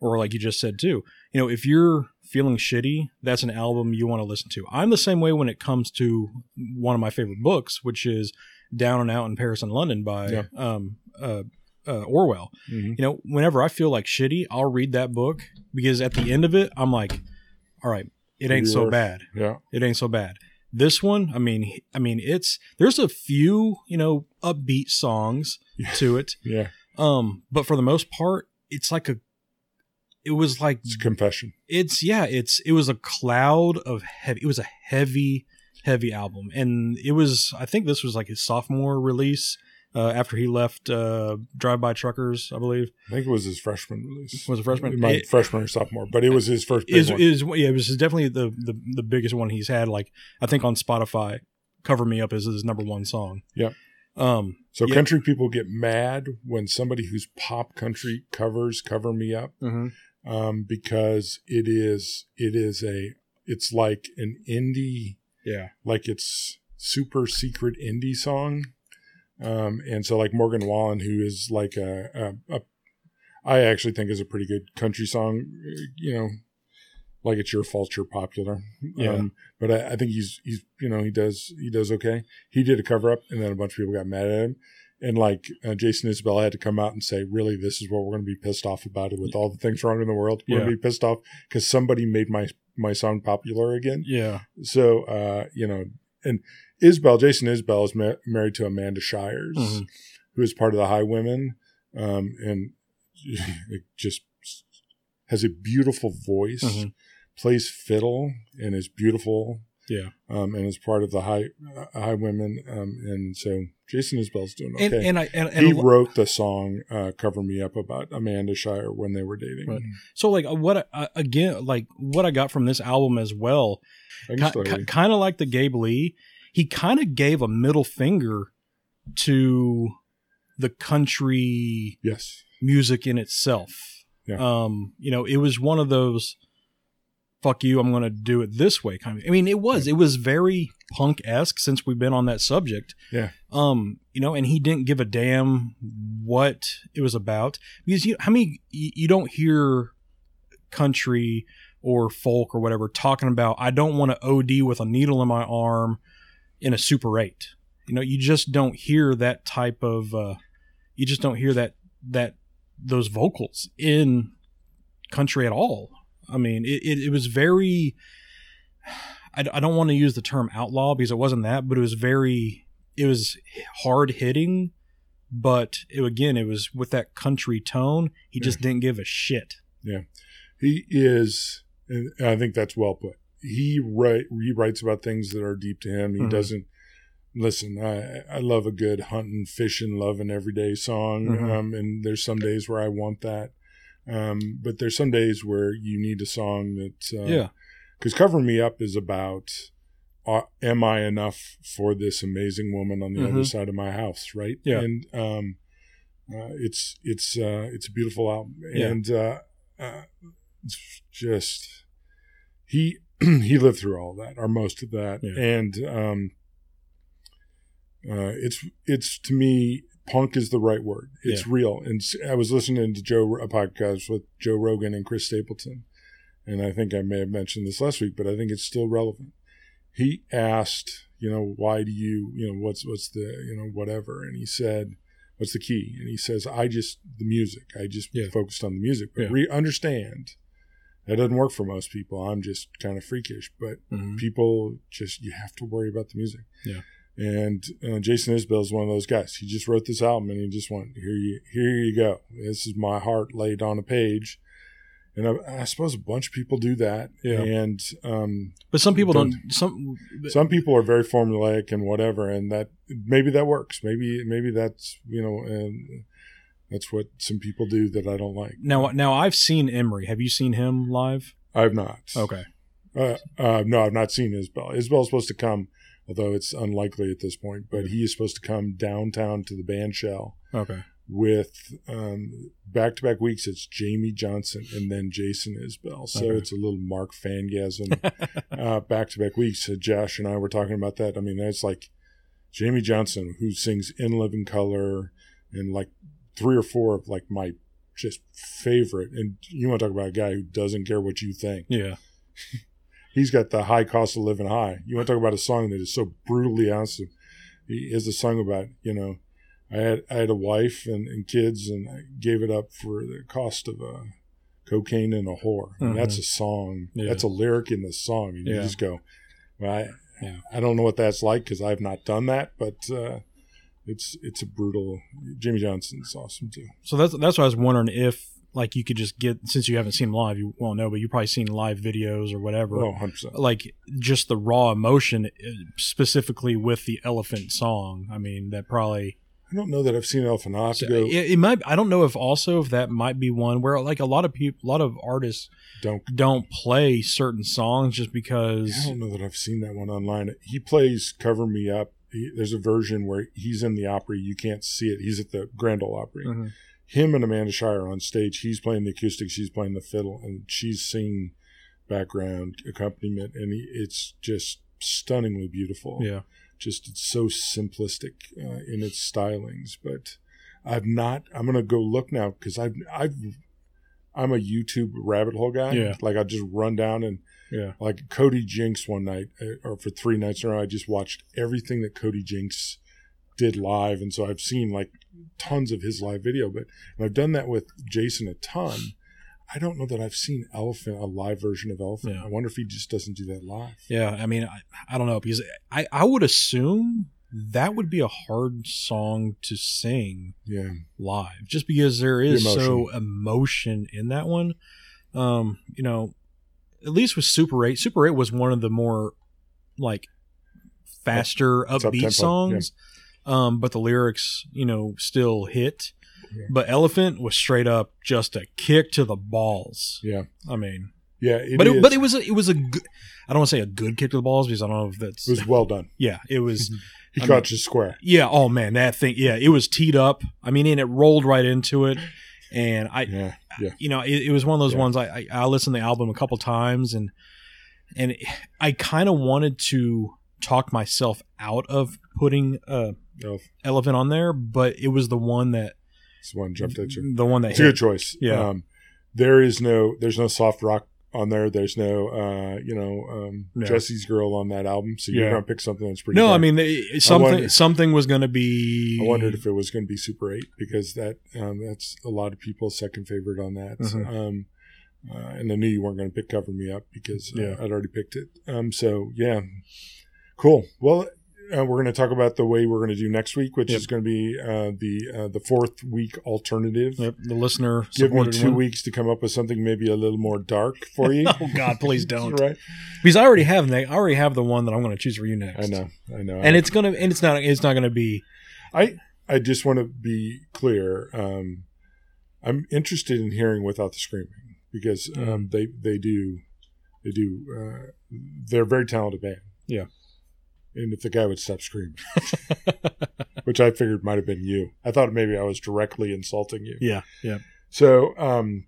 or like you just said too, you know, if you're feeling shitty, that's an album you want to listen to. I'm the same way when it comes to one of my favorite books, which is Down and Out in Paris and London by Yeah. um, uh, uh, Orwell. Mhm. You know, whenever I feel like shitty, I'll read that book because at the end of it, I'm like, all right, it ain't so bad yeah. it ain't so bad. This one, I mean, I mean, it's there's a few you know upbeat songs Yeah. to it, [LAUGHS] Yeah, um, but for the most part, it's like a, it was like it's confession. it's yeah, it's it was a cloud of heavy. It was a heavy, heavy album, and it was I think this was like his sophomore release uh, after he left uh, Drive By Truckers, I believe. I think it was his freshman release. Was it freshman? It- freshman or sophomore, but it was his first big Is is yeah, it was definitely the, the the biggest one he's had. Like I think on Spotify, "Cover Me Up" is his number one song. Yep. Um. so yeah. country people get mad when somebody who's pop country covers "Cover Me Up" um, because it is it is a it's like an indie Yeah. like it's super secret indie song. Um, and so like Morgan Wallen, who is like a, a, a, I actually think is a pretty good country song, you know, like it's your fault you're popular. Yeah. Um, but I, I think he's, he's, you know, he does, he does okay. He did a cover up and then a bunch of people got mad at him. And like uh, Jason Isbell had to come out and say, really, this is what we're going to be pissed off about it with all the things wrong in the world. We're going to be pissed off because somebody made my, my song popular again. Yeah. So, uh, you know, and Isbell, Jason Isbell is ma- married to Amanda Shires, Mhm. who is part of the Highwomen, um, and [LAUGHS] it just has a beautiful voice, Mhm. plays fiddle, and is beautiful, Yeah. um, and is part of the High uh, Highwomen, um, and so Jason Isbell's doing okay. And and I and, and he wrote the song uh, "Cover Me Up" about Amanda Shire when they were dating. Right. so like what I, again like what I got from this album as well, kind of like the Gabe Lee, he kind of gave a middle finger to the country yes, music in itself. Yeah. Um, you know, it was one of those fuck you, I'm gonna do it this way kind of I mean it was. It was very punk esque since we've been on that subject. Yeah. Um, you know, and he didn't give a damn what it was about. Because you how many you don't hear country or folk or whatever talking about I don't want to OD with a needle in my arm in a super eight. You know, you just don't hear that type of uh you just don't hear that that those vocals in country at all. I mean, it, it, it was very. I, I don't want to use the term outlaw because it wasn't that, but it was very. It was hard hitting, but it, again, it was with that country tone. He just didn't give a shit. Yeah, he is and i think that's well put he write he writes about things that are deep to him. He Mhm. doesn't listen. I I love a good hunting, fishing, loving everyday song. Mhm. Um, and there's some days where I want that. Um, but there's some days where you need a song that uh, yeah. because cover me up is about uh, am i enough for this amazing woman on the Mhm. other side of my house right Yeah. and um uh, it's it's uh it's a beautiful album Yeah. and uh, uh it's just he [CLEARS THROAT] he lived through all that or most of that Yeah. and um uh it's it's to me punk is the right word it's real and I was listening to joe a podcast with joe rogan and chris stapleton and I think I may have mentioned this last week, but I think it's still relevant. He asked, you know, why do you, you know, what's what's the, you know, whatever, and he said, what's the key? And he says, I just the music. I just Yeah. focused on the music, but Yeah. re- understand that doesn't work for most people. I'm just kind of freakish, but Mhm. people just you have to worry about the music. Yeah. And uh, Jason Isbell is one of those guys. He just wrote this album and he just went, here you here you go. This is my heart laid on a page. And I, I suppose a bunch of people do that. Yeah. And um, But some people Don't- don't. Some. some people are very formulaic and whatever, and that maybe that works. Maybe maybe that's you know, and that's what some people do that I don't like. Now, now I've seen Emery. Have you seen him live? I've not. Okay. Uh, uh, no, I've not seen Isbell. Isbell's supposed to come, although it's unlikely at this point. But he is supposed to come downtown to the band shell Okay. with um, back-to-back weeks. It's Jamey Johnson and then Jason Isbell. So Okay. it's a little Mark Fangasm [LAUGHS] uh, back-to-back weeks. So Josh and I were talking about that. I mean, that's like Jamey Johnson who sings "In Living Color" and like three or four of like my just favorite. And you want to talk about a guy who doesn't care what you think Yeah. [LAUGHS] he's got the high cost of living high. You want to talk about a song that is so brutally honest. He is a song about, you know, I had I had a wife and, and kids and I gave it up for the cost of a cocaine and a whore. And that's a song. Yeah. That's a lyric in the song. And you just go, well, I, Yeah. I don't know what that's like because I've not done that, but uh, it's it's a brutal. Jimmy Johnson's awesome too. So that's that's what I was wondering if like you could just get since you haven't seen him live, you won't know, but you've probably seen live videos or whatever. Oh, 100%. Like just the raw emotion, uh, specifically with the elephant song. I mean, that probably I don't know that I've seen Elephant. So it, it might. I don't know if also if that might be one where like a lot of people, a lot of artists Don't don't play certain songs just because. I don't know that I've seen that one online. He plays "Cover Me Up." He, there's a version where he's in the Opry. You can't see it. He's at the Grand Ole Opry. Mhm. Him and Amanda Shire on stage. He's playing the acoustic. She's playing the fiddle, and she's singing background accompaniment, and he, it's just stunningly beautiful. Yeah, Just it's so simplistic uh, in its stylings, but I've not. I'm gonna go look now because I've I've. I'm a YouTube rabbit hole guy. Yeah. Like I just run down and yeah, like Cody Jinks one night, uh, or for three nights in a row, I just watched everything that Cody Jinks did live, and so I've seen like tons of his live video. But and I've done that with Jason a ton. I don't know that I've seen Elephant a live version of Elephant. Yeah. I wonder if he just doesn't do that live. yeah. I mean, I, I don't know because I I would assume that would be a hard song to sing Yeah, live just because there is The so emotion in that one. Um, you know, at least with Super 8, Super 8 was one of the more like faster upbeat songs. Um, but the lyrics, you know, still hit. Yeah. But Elephant was straight up just a kick to the balls. yeah, I mean, yeah. It but it, is. but it was a, it was a good. I don't want to say a good kick to the balls because I don't know if that's It was well done. yeah. It was [LAUGHS] He I caught mean- you square. yeah. Oh man, that thing. Yeah, it was teed up. I mean, and it rolled right into it. And I, Yeah, yeah. you know, it, it was one of those Yeah. ones I, I I listened to the album a couple times and and I kind of wanted to talk myself out of putting uh Oh, Elephant on there, but it was the one that this one jumped at you. the one that It's a good choice. Yeah. Um, there is no there's no soft rock on there. There's no uh, you know um, No. Jesse's girl on that album. So you're Yeah. gonna pick something that's pretty. No, I mean they, something wonder- something was going to be. I wondered if it was going to be Super Eight because that um, that's a lot of people's second favorite on that. Mhm. Um, uh, and I knew you weren't going to pick Cover Me Up because uh, Yeah. I'd already picked it. Um, so yeah, cool. Well, uh, we're going to talk about the way we're going to do next week, which Yep. is going to be uh, the uh, the fourth week alternative. Yep, the listener Give me two one. weeks to come up with something maybe a little more dark for you. [LAUGHS] Oh God, please [LAUGHS] don't. right? Because I already have I already have the one that I'm going to choose for you next. I know, I know. and it's gonna and it's not it's not gonna be I I just want to be clear. Um, I'm interested in hearing without the screaming because Mm. um, they they do they do uh, they're a very talented band. Yeah. And if the guy would stop screaming, [LAUGHS] which I figured might have been you, I thought maybe I was directly insulting you. yeah yeah So um,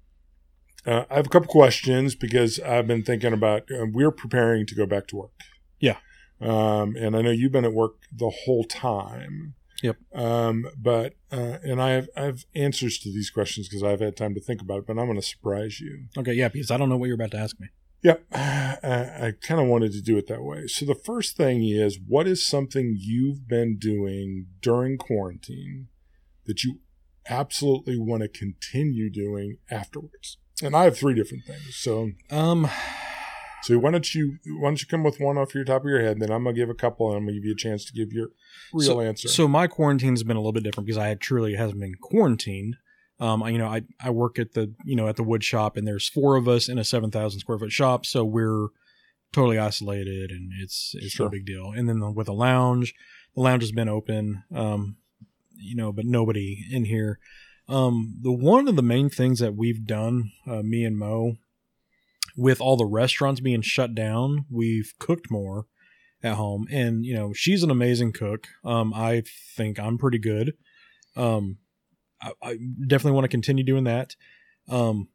uh, I have a couple questions because I've been thinking about uh, we're preparing to go back to work. Yeah. Um, and I know you've been at work the whole time. Yep. Um, but uh, and I have I have answers to these questions because I've had time to think about it. But I'm going to surprise you. okay yeah because I don't know what you're about to ask me. Yep. I, I kind of wanted to do it that way. So the first thing is, what is something you've been doing during quarantine that you absolutely want to continue doing afterwards? And I have three different things. So, Um, so why don't you why don't you come with one off your top of your head? Then I'm gonna give a couple, and I'm gonna give you a chance to give your real answer. so my quarantine's been a little bit different because I truly hasn't been quarantined. Um, I- you know, I I work at the you know at the wood shop, and there's four of us in a seven thousand square foot shop, so we're totally isolated, and it's it's Sure. no big deal. And then the, with the lounge, the lounge has been open, um, you know, but nobody in here. Um, the one of the main things that we've done, uh, me and Mo, with all the restaurants being shut down, we've cooked more at home. And, you know, she's an amazing cook. Um, I think I'm pretty good. Um, I, I definitely want to continue doing that. Um,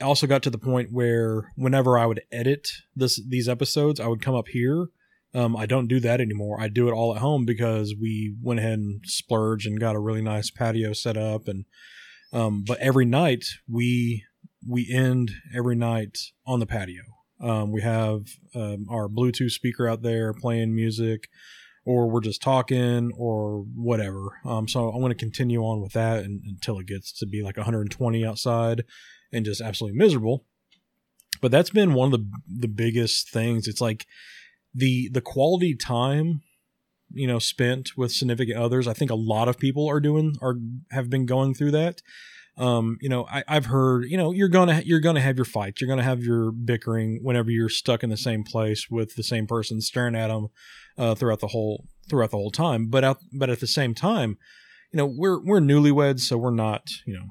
I also got to the point where whenever I would edit this these episodes, I would come up here. Um, I don't do that anymore. I do it all at home because we went ahead and splurged and got a really nice patio set up. And um, but every night we we end every night on the patio. Um, we have um, our Bluetooth speaker out there playing music, or we're just talking, or whatever. Um, so I want to continue on with that and, until it gets to be like 120 outside and just absolutely miserable. But that's been one of the the biggest things. It's like the the quality time you know spent with significant others. I think a lot of people are doing are have been going through that um you know I, i've heard you know you're gonna you're gonna have your fights you're gonna have your bickering whenever you're stuck in the same place with the same person staring at them uh, throughout the whole throughout the whole time. But out but at the same time you know we're we're newlyweds so we're not you know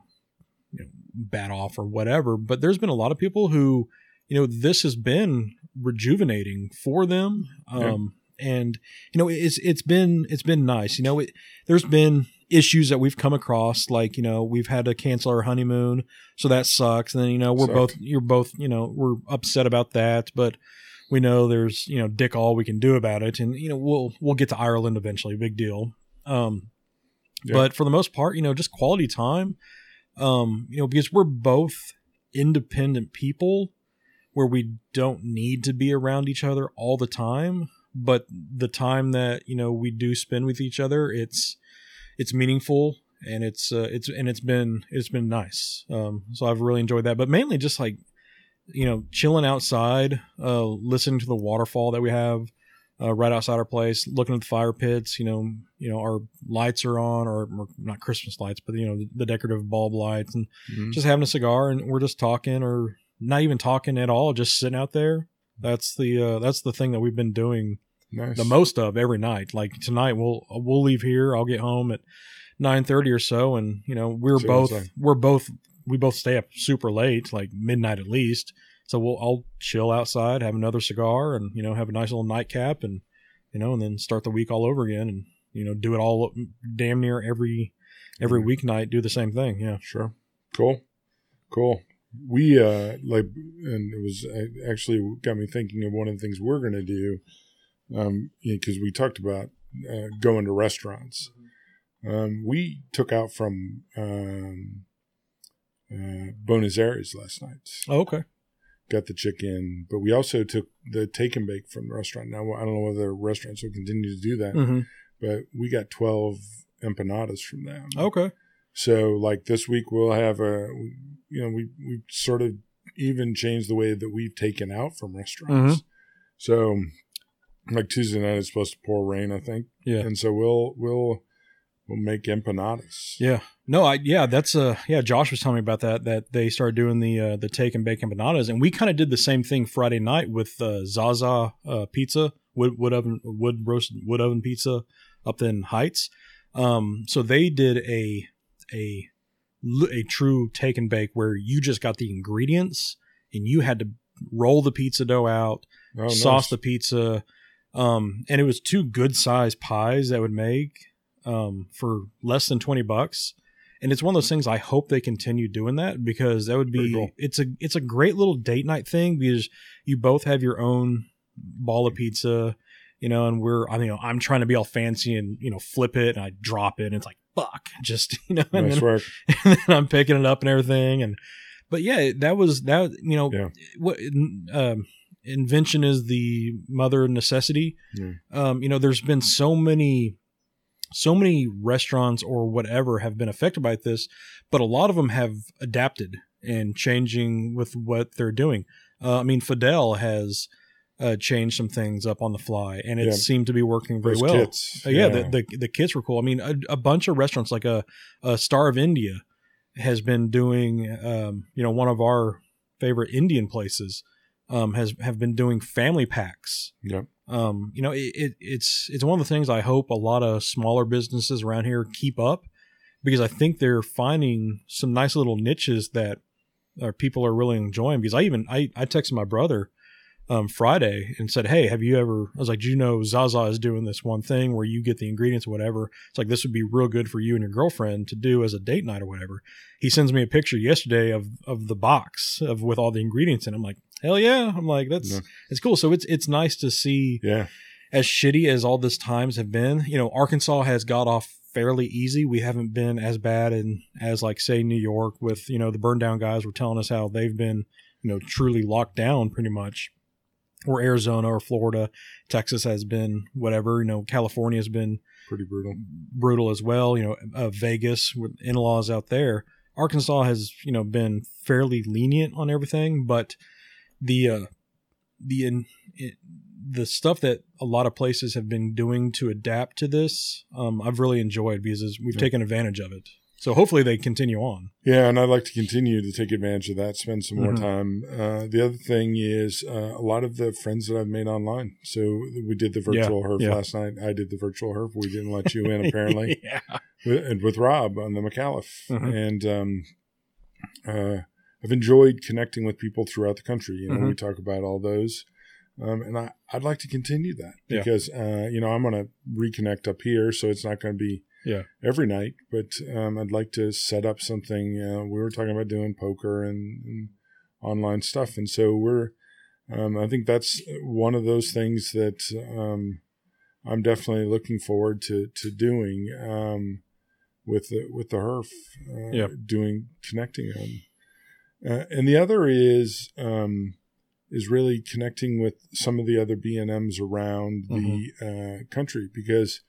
you know bad off or whatever. But there's been a lot of people who you know this has been rejuvenating for them. Um and you know it's it's been it's been nice. You know it there's been issues that we've come across like you know we've had to cancel our honeymoon so that sucks and then you know we're Suck. both you're both you know we're upset about that but we know there's you know dick all we can do about it and you know we'll we'll get to Ireland eventually big deal um Yeah. but for the most part you know just quality time um you know because we're both independent people where we don't need to be around each other all the time but the time that you know we do spend with each other it's it's meaningful and it's uh, it's and it's been it's been nice um so i've really enjoyed that but mainly just like you know chilling outside uh listening to the waterfall that we have uh, right outside our place looking at the fire pits you know you know our lights are on or, or not christmas lights but you know the, the decorative bulb lights and Mhm. just having a cigar and we're just talking or not even talking at all just sitting out there that's the uh that's the thing that we've been doing nice. the most of every night like tonight we'll we'll leave here i'll get home at 9:30 or so and you know we're both we're both we both stay up super late like midnight at least so we'll I'll chill outside have another cigar and you know have a nice little nightcap and you know and then start the week all over again and you know do it all damn near every every Mhm. weeknight do the same thing yeah Sure. Cool. Cool. We uh like and it was uh, actually got me thinking of one of the things we're going to do um because we talked about uh, going to restaurants. Um we took out from um uh Buenos Aires last night. oh, okay Got the chicken, but we also took the take and bake from the restaurant. Now I don't know whether restaurants will continue to do that, hmm but we got 12 empanadas from them. okay So like this week we'll have a you know we we sort of even changed the way that we've taken out from restaurants. Mm-hmm. So like Tuesday night is supposed to pour rain, I think. Yeah. And so we'll we'll we'll make empanadas. Yeah. No, I yeah, that's uh yeah, Josh was telling me about that that they started doing the uh the take and bake empanadas and we kind of did the same thing Friday night with uh Zaza uh pizza, wood wood oven wood roasted wood oven pizza up in Heights. Um so they did a a a true take and bake where you just got the ingredients and you had to roll the pizza dough out, Oh, sauce nice. the pizza um and it was two good sized pies that would make um for less than 20 bucks and it's one of those things i hope they continue doing that because that would be cool. it's a it's a great little date night thing because you both have your own ball of pizza you know and we're i mean you know, i'm trying to be all fancy and you know flip it and i drop it and it's like fuck [LAUGHS] just you know and Nice then, [LAUGHS] and then i'm picking it up and everything and but yeah that was that you know Yeah. what um invention is the mother of necessity Yeah. um you know there's been so many so many restaurants or whatever have been affected by this but a lot of them have adapted and changing with what they're doing uh, i mean fidel has uh, changed some things up on the fly and it Yeah. seemed to be working very Those well kits. uh, yeah, The, the the kits were cool. I mean, a, a bunch of restaurants like a, a Star of India has been doing, um, you know, one of our favorite Indian places um, has have been doing family packs. Yep. Um, you know, it, it it's it's one of the things I hope a lot of smaller businesses around here keep up because I think they're finding some nice little niches that uh, people are really enjoying. Because I even I I texted my brother um, Friday and said, "Hey, have you ever?" I was like, "Do you know Zaza is doing this one thing where you get the ingredients, or whatever? It's like this would be real good for you and your girlfriend to do as a date night or whatever." He sends me a picture yesterday of of the box of with all the ingredients, and I'm like, "Hell yeah!" I'm like, "That's Yeah. it's cool." So it's it's nice to see Yeah. as shitty as all this times have been. You know, Arkansas has got off fairly easy. We haven't been as bad in as like say New York with you know the burn down guys were telling us how they've been you know truly locked down pretty much or Arizona or Florida. Texas has been whatever. You know, California has been Pretty brutal. brutal as well. You know, uh, Vegas with in laws out there. Arkansas has you know been fairly lenient on everything, but the uh, the in, it, the stuff that a lot of places have been doing to adapt to this, um, I've really enjoyed because we've Yeah. taken advantage of it. So hopefully they continue on. Yeah, and I'd like to continue to take advantage of that, spend some more Mhm. time. Uh, the other thing is uh, a lot of the friends that I've made online. So we did the virtual Yeah, HERF yeah. last night. I did the virtual HERF. We didn't let you in, [LAUGHS] apparently. yeah. with, and with Rob on the McAuliffe. Mhm. And um, uh, I've enjoyed connecting with people throughout the country. You know, Mhm. we talk about all those. Um, and I, I'd like to continue that Yeah. because, uh, you know, I'm going to reconnect up here. So it's not going to be Yeah. every night, but um, I'd like to set up something. Uh, we were talking about doing poker and, and online stuff. And so we're, um, I think that's one of those things that um, I'm definitely looking forward to, to doing. Um, with the with the HERF, uh, Yeah. doing connecting them, uh, and the other is um, is really connecting with some of the other B and M's around the uh, country because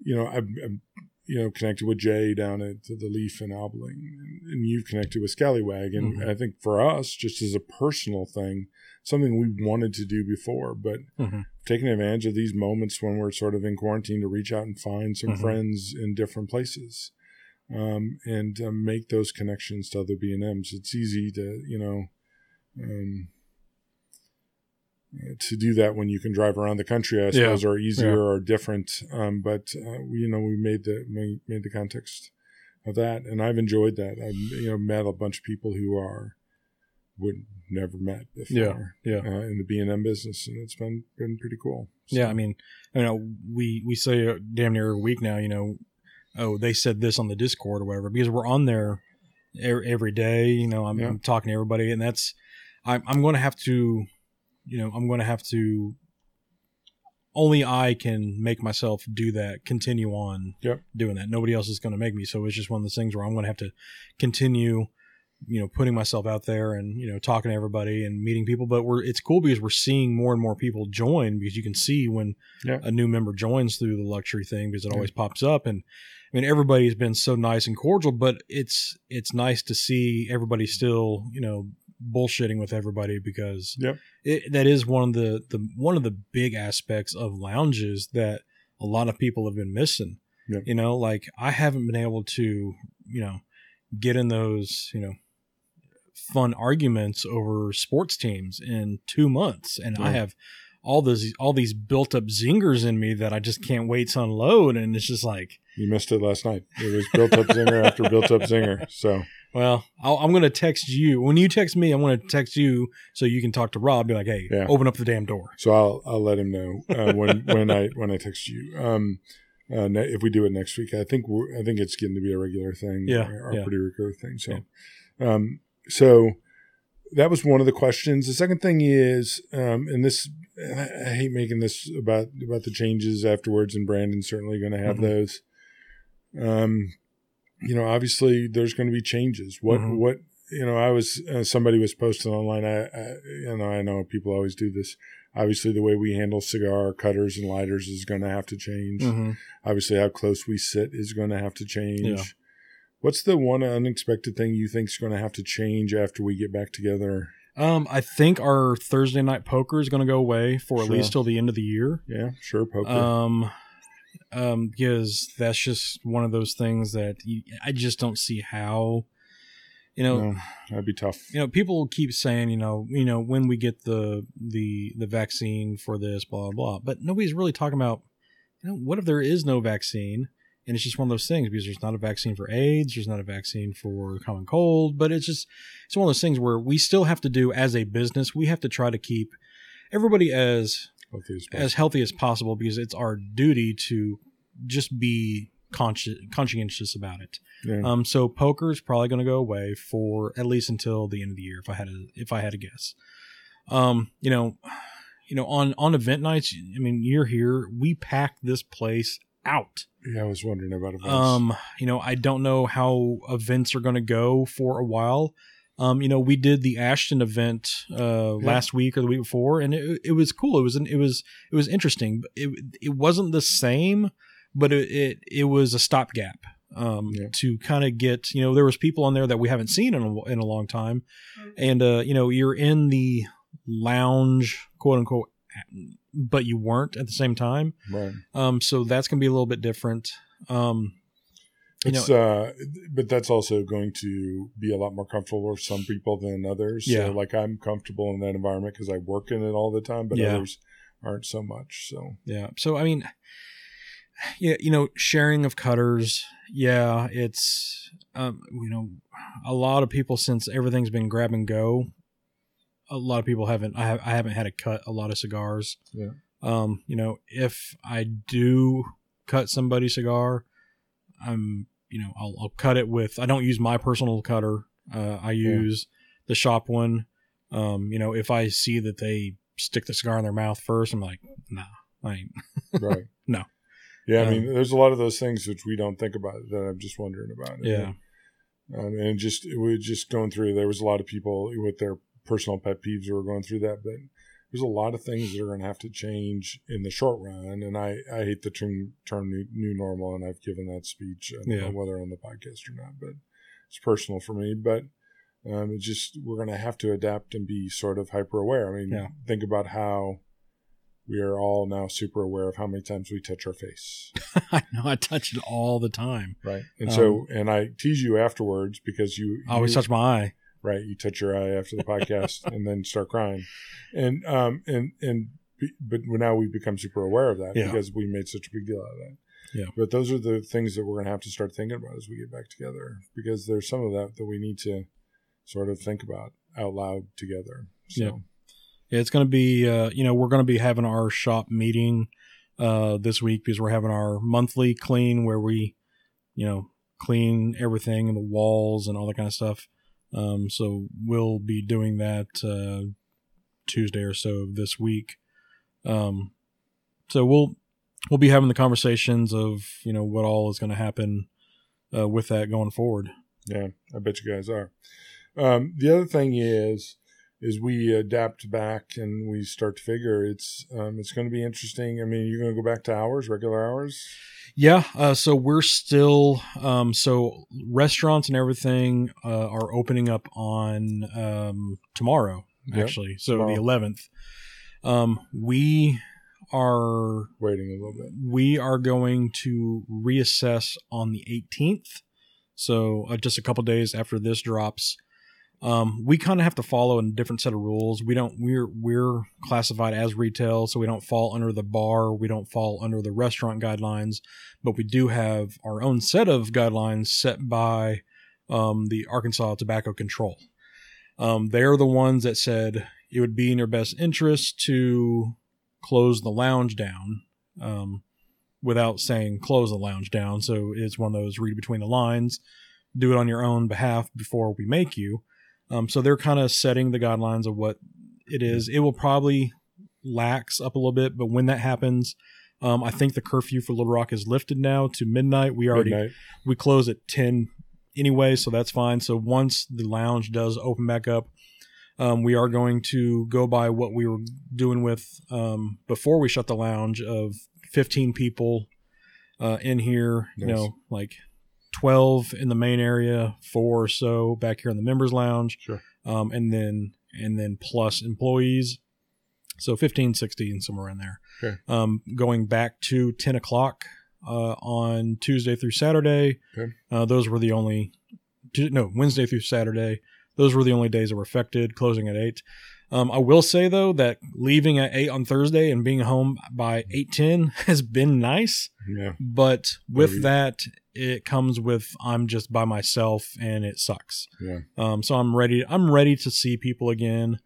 you know I'm, I've you know connected with Jay down at the Leaf in Abilene, and, and you've connected with Scallywag, and Mhm. I think for us, just as a personal thing, something we wanted to do before, but Mhm. taking advantage of these moments when we're sort of in quarantine to reach out and find some Mhm. friends in different places um, and uh, make those connections to other b&ms it's easy to you know um, to do that when you can drive around the country i suppose or easier Yeah. or different um, but uh, we, you know we made the made, made the context of that and i've enjoyed that i've you know met a bunch of people who are would never met before Yeah, uh, in the b&m business and it's been been pretty cool Yeah, I mean, you know, we we say uh, damn near a week now. You know, oh, they said this on the Discord or whatever because we're on there every day. You know, I'm, Yeah. I'm talking to everybody, and that's I'm I'm going to have to, you know, I'm going to have to. Only I can make myself do that. Continue on Yep. doing that. Nobody else is going to make me. So it's just one of those things where I'm going to have to continue you know putting myself out there and you know talking to everybody and meeting people but we're it's cool because we're seeing more and more people join because you can see when Yeah. a new member joins through the luxury thing because it always pops up and I mean everybody's been so nice and cordial but it's it's nice to see everybody still you know bullshitting with everybody because Yep. it, that is one of the, the one of the big aspects of lounges that a lot of people have been missing. Yep. You know, like I haven't been able to, you know, get in those, you know, fun arguments over sports teams in two months, and I have all those all these built up zingers in me that I just can't wait to unload, and it's just like, You missed it last night. It was built up zinger after built up zinger. So well, I'll, I'm going to text you when you text me. I'm going to text you so you can talk to Rob. Be like, hey, Yeah. open up the damn door. so I'll I'll let him know uh, when when I when I text you. Um, uh, ne- if we do it next week, I think we're, I think it's getting to be a regular thing. Yeah, our yeah. pretty regular thing. So, um, so that was one of the questions. The second thing is, um, and this I I hate making this about about the changes afterwards, and Brandon's certainly going to have Mhm. those. Um, you know, obviously there's going to be changes. What Mhm. what you know, I was uh, somebody was posting online. I, I you know I know people always do this. Obviously, the way we handle cigar cutters and lighters is going to have to change. Mm-hmm. Obviously, how close we sit is going to have to change. Yeah. What's the one unexpected thing you think is going to have to change after we get back together? Um, I think our Thursday night poker is going to go away for at least till the end of the year. Yeah, sure, poker. Um, um, because that's just one of those things that you, I just don't see how. You know, no, that'd be tough. you know, people keep saying, you know, you know, when we get the the the vaccine for this, blah blah blah, but nobody's really talking about, you know, what if there is no vaccine, and it's just one of those things because there's not a vaccine for AIDS, there's not a vaccine for common cold, but it's just it's one of those things where we still have to do as a business, we have to try to keep everybody as Healthy as as healthy as possible because it's our duty to just be consci- conscientious about it. Yeah. Um, so poker is probably going to go away for at least until the end of the year, if I had a if I had to guess. Um, you know, you know, on on event nights, I mean, you're here. We pack this place out. yeah, I was wondering about events. Um, you know, I don't know how events are going to go for a while. Um, you know, we did the Ashton event uh, Yeah. last week or the week before, and it, it was cool. It was an, it was it was interesting. It it wasn't the same, but it it, it was a stopgap um, Yeah. to kind of get you know there was people on there that we haven't seen in a, in a long time, and uh, you know you're in the lounge quote unquote, but you weren't at the same time. right. Um, so that's gonna be a little bit different. Um, you know, It's uh, but that's also going to be a lot more comfortable for some people than others. Yeah. So, like I'm comfortable in that environment because I work in it all the time, but Yeah. others aren't so much. So Yeah. So I mean, yeah, you know, sharing of cutters. Yeah, it's um, you know, a lot of people since everything's been grab and go. A lot of people haven't. I have. I haven't had to cut a lot of cigars. Yeah. Um. You know, if I do cut somebody's cigar, I'm. You know, I'll, I'll cut it with. I don't use my personal cutter. Uh, I Yeah. use the shop one. Um. You know, if I see that they stick the cigar in their mouth first, I'm like, nah, I ain't. [LAUGHS] right. No. Yeah, I Um, mean, there's a lot of those things which we don't think about that I'm just wondering about. Yeah. Um, and just was just going through. There was a lot of people with their personal pet peeves who were going through that, but there's a lot of things that are going to have to change in the short run. And I, I hate the term term new, new normal, and I've given that speech, I don't Yeah. know whether on the podcast or not, but it's personal for me. But um, it's just we're going to have to adapt and be sort of hyper aware. I mean, Yeah. think about how we are all now super aware of how many times we touch our face. [LAUGHS] I know I touch it all the time. Right. And Um, so, and I tease you afterwards because you, I always you- touch my eye. Right. You touch your eye after the podcast and then start crying. And, um, and, and, but now we've become super aware of that Yeah. because we made such a big deal out of that. Yeah. But those are the things that we're going to have to start thinking about as we get back together because there's some of that that we need to sort of think about out loud together. So, Yeah. Yeah, it's going to be, uh, you know, we're going to be having our shop meeting uh, this week because we're having our monthly clean where we, you know, clean everything and the walls and all that kind of stuff. Um, so we'll be doing that uh, Tuesday or so of this week. Um, so we'll we'll be having the conversations of you know what all is going to happen uh, with that going forward. Yeah, I bet you guys are. Um, the other thing is, as we adapt back and we start to figure, it's um, it's going to be interesting. I mean, you're going to go back to hours, regular hours. Yeah, uh, so we're still um, so restaurants and everything uh, are opening up on um, tomorrow, Yep, actually. So tomorrow. the eleventh. Um, we are Waiting a little bit. we are going to reassess on the 18th. So uh, just a couple days after this drops. Um, we kind of have to follow a different set of rules. We don't we're we're classified as retail, so we don't fall under the bar, we don't fall under the restaurant guidelines, but we do have our own set of guidelines set by um, the Arkansas Tobacco Control. Um, they're the ones that said it would be in your best interest to close the lounge down um, without saying close the lounge down. So it's one of those read between the lines, do it on your own behalf before we make you. Um, so they're kind of setting the guidelines of what it is. It will probably lax up a little bit, but when that happens, um, I think the curfew for Little Rock is lifted now to midnight. We already Midnight. we close at 10 anyway, so that's fine. So once the lounge does open back up, um, we are going to go by what we were doing with um, before we shut the lounge of 15 people uh, in here, you know, like 12 in the main area, four or so back here in the members lounge, Sure. um, and then and then plus employees. So 15, 16, somewhere in there. Okay. Um, going back to 10 o'clock uh, on Tuesday through Saturday. Okay. Uh, those were the only, no, Wednesday through Saturday. Those were the only days that were affected, closing at 8. Um, I will say, though, that leaving at 8 on Thursday and being home by 8.10 [LAUGHS] has been nice. Yeah. But with Maybe. that, it comes with I'm just by myself and it sucks. Yeah. Um, so I'm ready. I'm ready to see people again.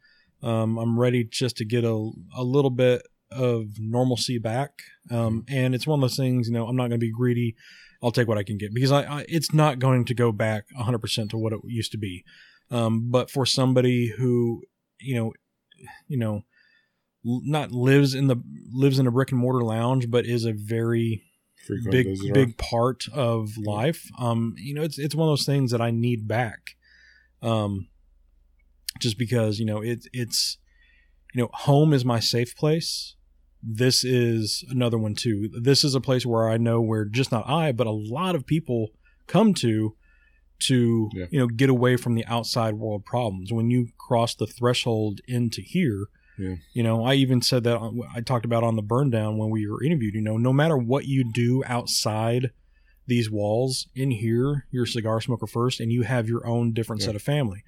Um, I'm ready just to get a, a little bit of normalcy back. Um, and it's one of those things, you know, I'm not going to be greedy. I'll take what I can get because I, I it's not going to go back 100% to what it used to be. Um, but for somebody who, you know, you know, not lives in the lives in a brick and mortar lounge, but is a very Frequent big visitor. big part of life. Um, you know, it's it's one of those things that I need back. Um, just because you know it it's you know home is my safe place. This is another one too. This is a place where I know where just not I, but a lot of people come to to Yeah. you know get away from the outside world problems. When you cross the threshold into here, Yeah. you know, I even said that on, I talked about on the burn down when we were interviewed. You know, no matter what you do outside these walls, in here, you're a cigar smoker first, and you have your own different Yeah. set of family.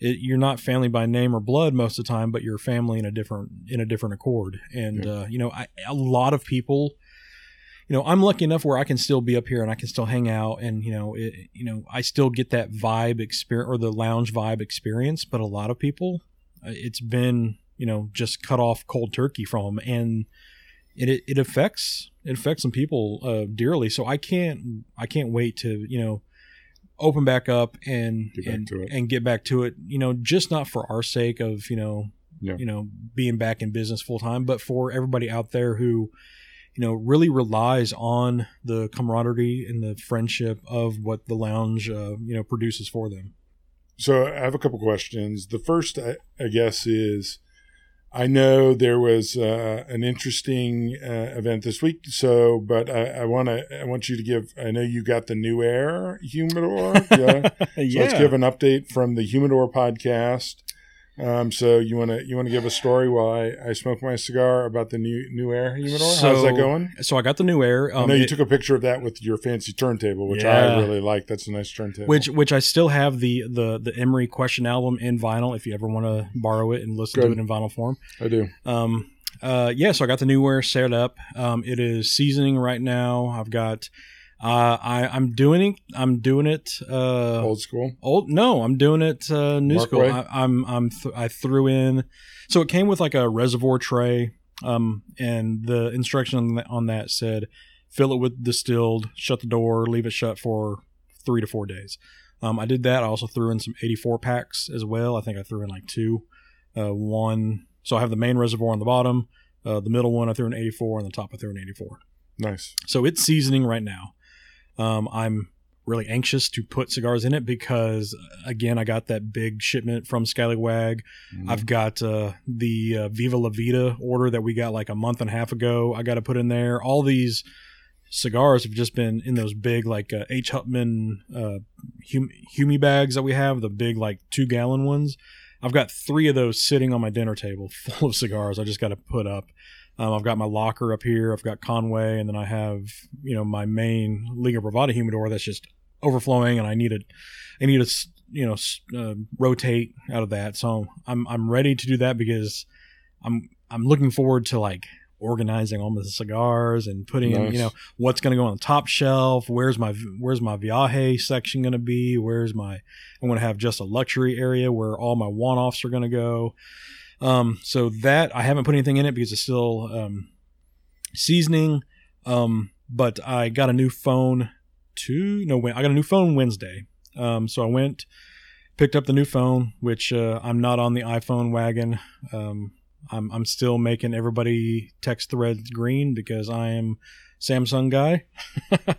It, you're not family by name or blood most of the time, but you're family in a different in a different accord. And Yeah. uh, you know, I, a lot of people. You know, I'm lucky enough where I can still be up here and I can still hang out, and you know, it, you know, I still get that vibe experience or the lounge vibe experience. But a lot of people, uh, it's been you know just cut off cold turkey from them and it it, affects it affects some people uh, dearly so i can't i can't wait to you know open back up and Get back and, to it. and get back to it you know just not for our sake of you know Yeah. you know being back in business full time but for everybody out there who you know really relies on the camaraderie and the friendship of what the lounge uh, you know produces for them So I have a couple questions. The first, I, I guess, is I know there was uh, an interesting uh, event this week. So, but I, I want to I want you to give. I know you got the new air humidor. [LAUGHS] Yeah. So let's give an update from the humidor podcast. Um, so you want to you want to give a story while I, I smoke my cigar about the new new air humidor? How's that going? so i got the new air I um, know you it- took a picture of that with your fancy turntable, which Yeah. I really like. That's a nice turntable. which which I still have the the the Emery Question album in vinyl. If you ever want to borrow it and listen Good. to it in vinyl form, I do. um, uh, yeah. So I got the new air set up. Um, it is seasoning right now. I've got. Uh, I I'm doing it. I'm doing it. Uh, Old school. old no i'm doing it uh new Mark school? I, i'm i'm th- i threw in so it came with like a reservoir tray um and the instruction on that, on that said fill it with distilled shut the door leave it shut for three to four days um i did that i also threw in some 84 packs as well i think i threw in like two uh one so i have the main reservoir on the bottom uh the middle one i threw in 84 and the top i threw in 84 Nice. so it's seasoning right now. Um, I'm really anxious to put cigars in it because again I got that big shipment from Scallywag. Mhm. I've got uh, the uh, Viva La Vida order that we got like a month and a half ago. I got to put in there. All these cigars have just been in those big like uh, H. Upmann uh, hum- Humi bags that we have, the big like two gallon ones. I've got three of those sitting on my dinner table [LAUGHS] full of cigars. I just got to put up. Um, I've got my locker up here. I've got Conway, and then I have you know my main Liga Privada humidor that's just overflowing, and I need to, I need to you know uh, rotate out of that. So I'm I'm ready to do that because I'm I'm looking forward to like organizing all the cigars and putting in, you know what's going to go on the top shelf. Where's my where's my Viaje section going to be? Where's my I'm going to have just a luxury area where all my one offs are going to go. Um, so that I haven't put anything in it because it's still um, seasoning. Um, but I got a new phone two no I got a new phone Wednesday. Um, so I went picked up the new phone, which uh, I'm not on the iPhone wagon. Um, I'm I'm still making everybody text threads green because I am Samsung guy. [LAUGHS]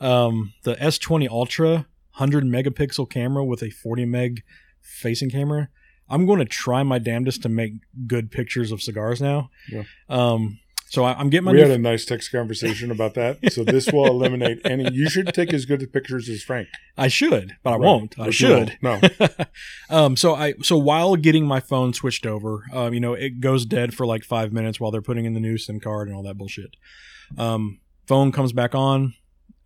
um, the S20 Ultra 100 megapixel camera with a 40 meg facing camera. I'm going to try my damnedest to make good pictures of cigars now. Yeah. Um, so I, I'm getting my we had a nice text conversation about that. So this will eliminate any. You should take as good pictures as Frank. I should, but I Right. won't. I But should. won't. No. [LAUGHS] um, so I so while getting my phone switched over, um, you know, it goes dead for like five minutes while they're putting in the new SIM card and all that bullshit. Um, phone comes back on.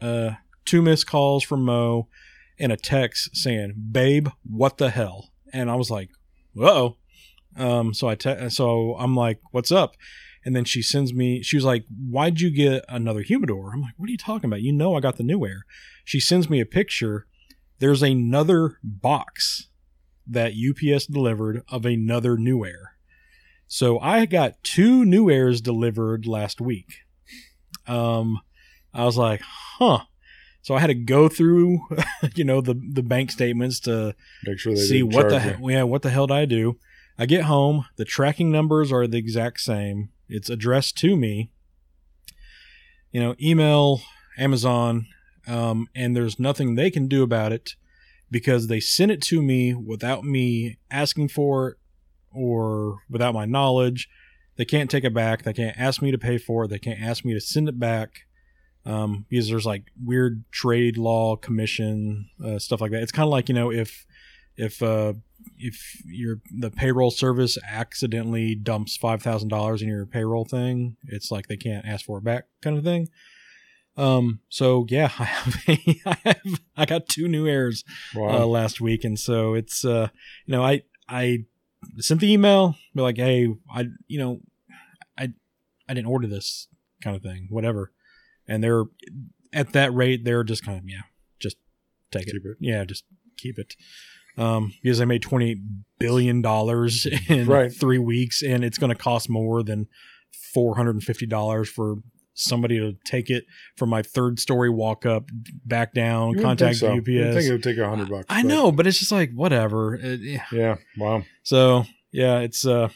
Uh, two missed calls from Mo, and a text saying, "Babe, what the hell?" And I was like, "Uh-oh." Um, so I te- so I'm like, "What's up?" And then she sends me. She was like, "Why'd you get another humidor?" I'm like, "What are you talking about? You know I got the new air." She sends me a picture. There's another box that UPS delivered of another new air. So I got two new airs delivered last week. Um, I was like, huh. So I had to go through, [LAUGHS] you know, the the bank statements to Make sure they see what the yeah, what the hell did I do? I get home, the tracking numbers are the exact same. It's addressed to me. You know, email Amazon, um, and there's nothing they can do about it because they sent it to me without me asking for it or without my knowledge. They can't take it back. They can't ask me to pay for it. They can't ask me to send it back um, because there's like weird trade law commission uh, stuff like that. It's kind of like you know if if uh, if your the payroll service accidentally dumps five thousand dollars in your payroll thing, it's like they can't ask for it back, kind of thing. Um. So yeah, [LAUGHS] I have, a, I have I got two new airs Wow. uh, last week, and so it's uh you know I I sent the email, be like, hey, I you know I I didn't order this kind of thing, whatever, and they're at that rate, they're just kind of yeah, just take it, it. yeah, just keep it. Um, because they made twenty eight billion dollars [LAUGHS] in Right. three weeks, and it's going to cost more than four hundred and fifty dollars for somebody to take it from my third story walk up, back down, You contact so. UPS. You'd think it would take a hundred bucks. I but- know, but it's just like whatever. It- yeah. Yeah. Wow. So yeah, it's uh.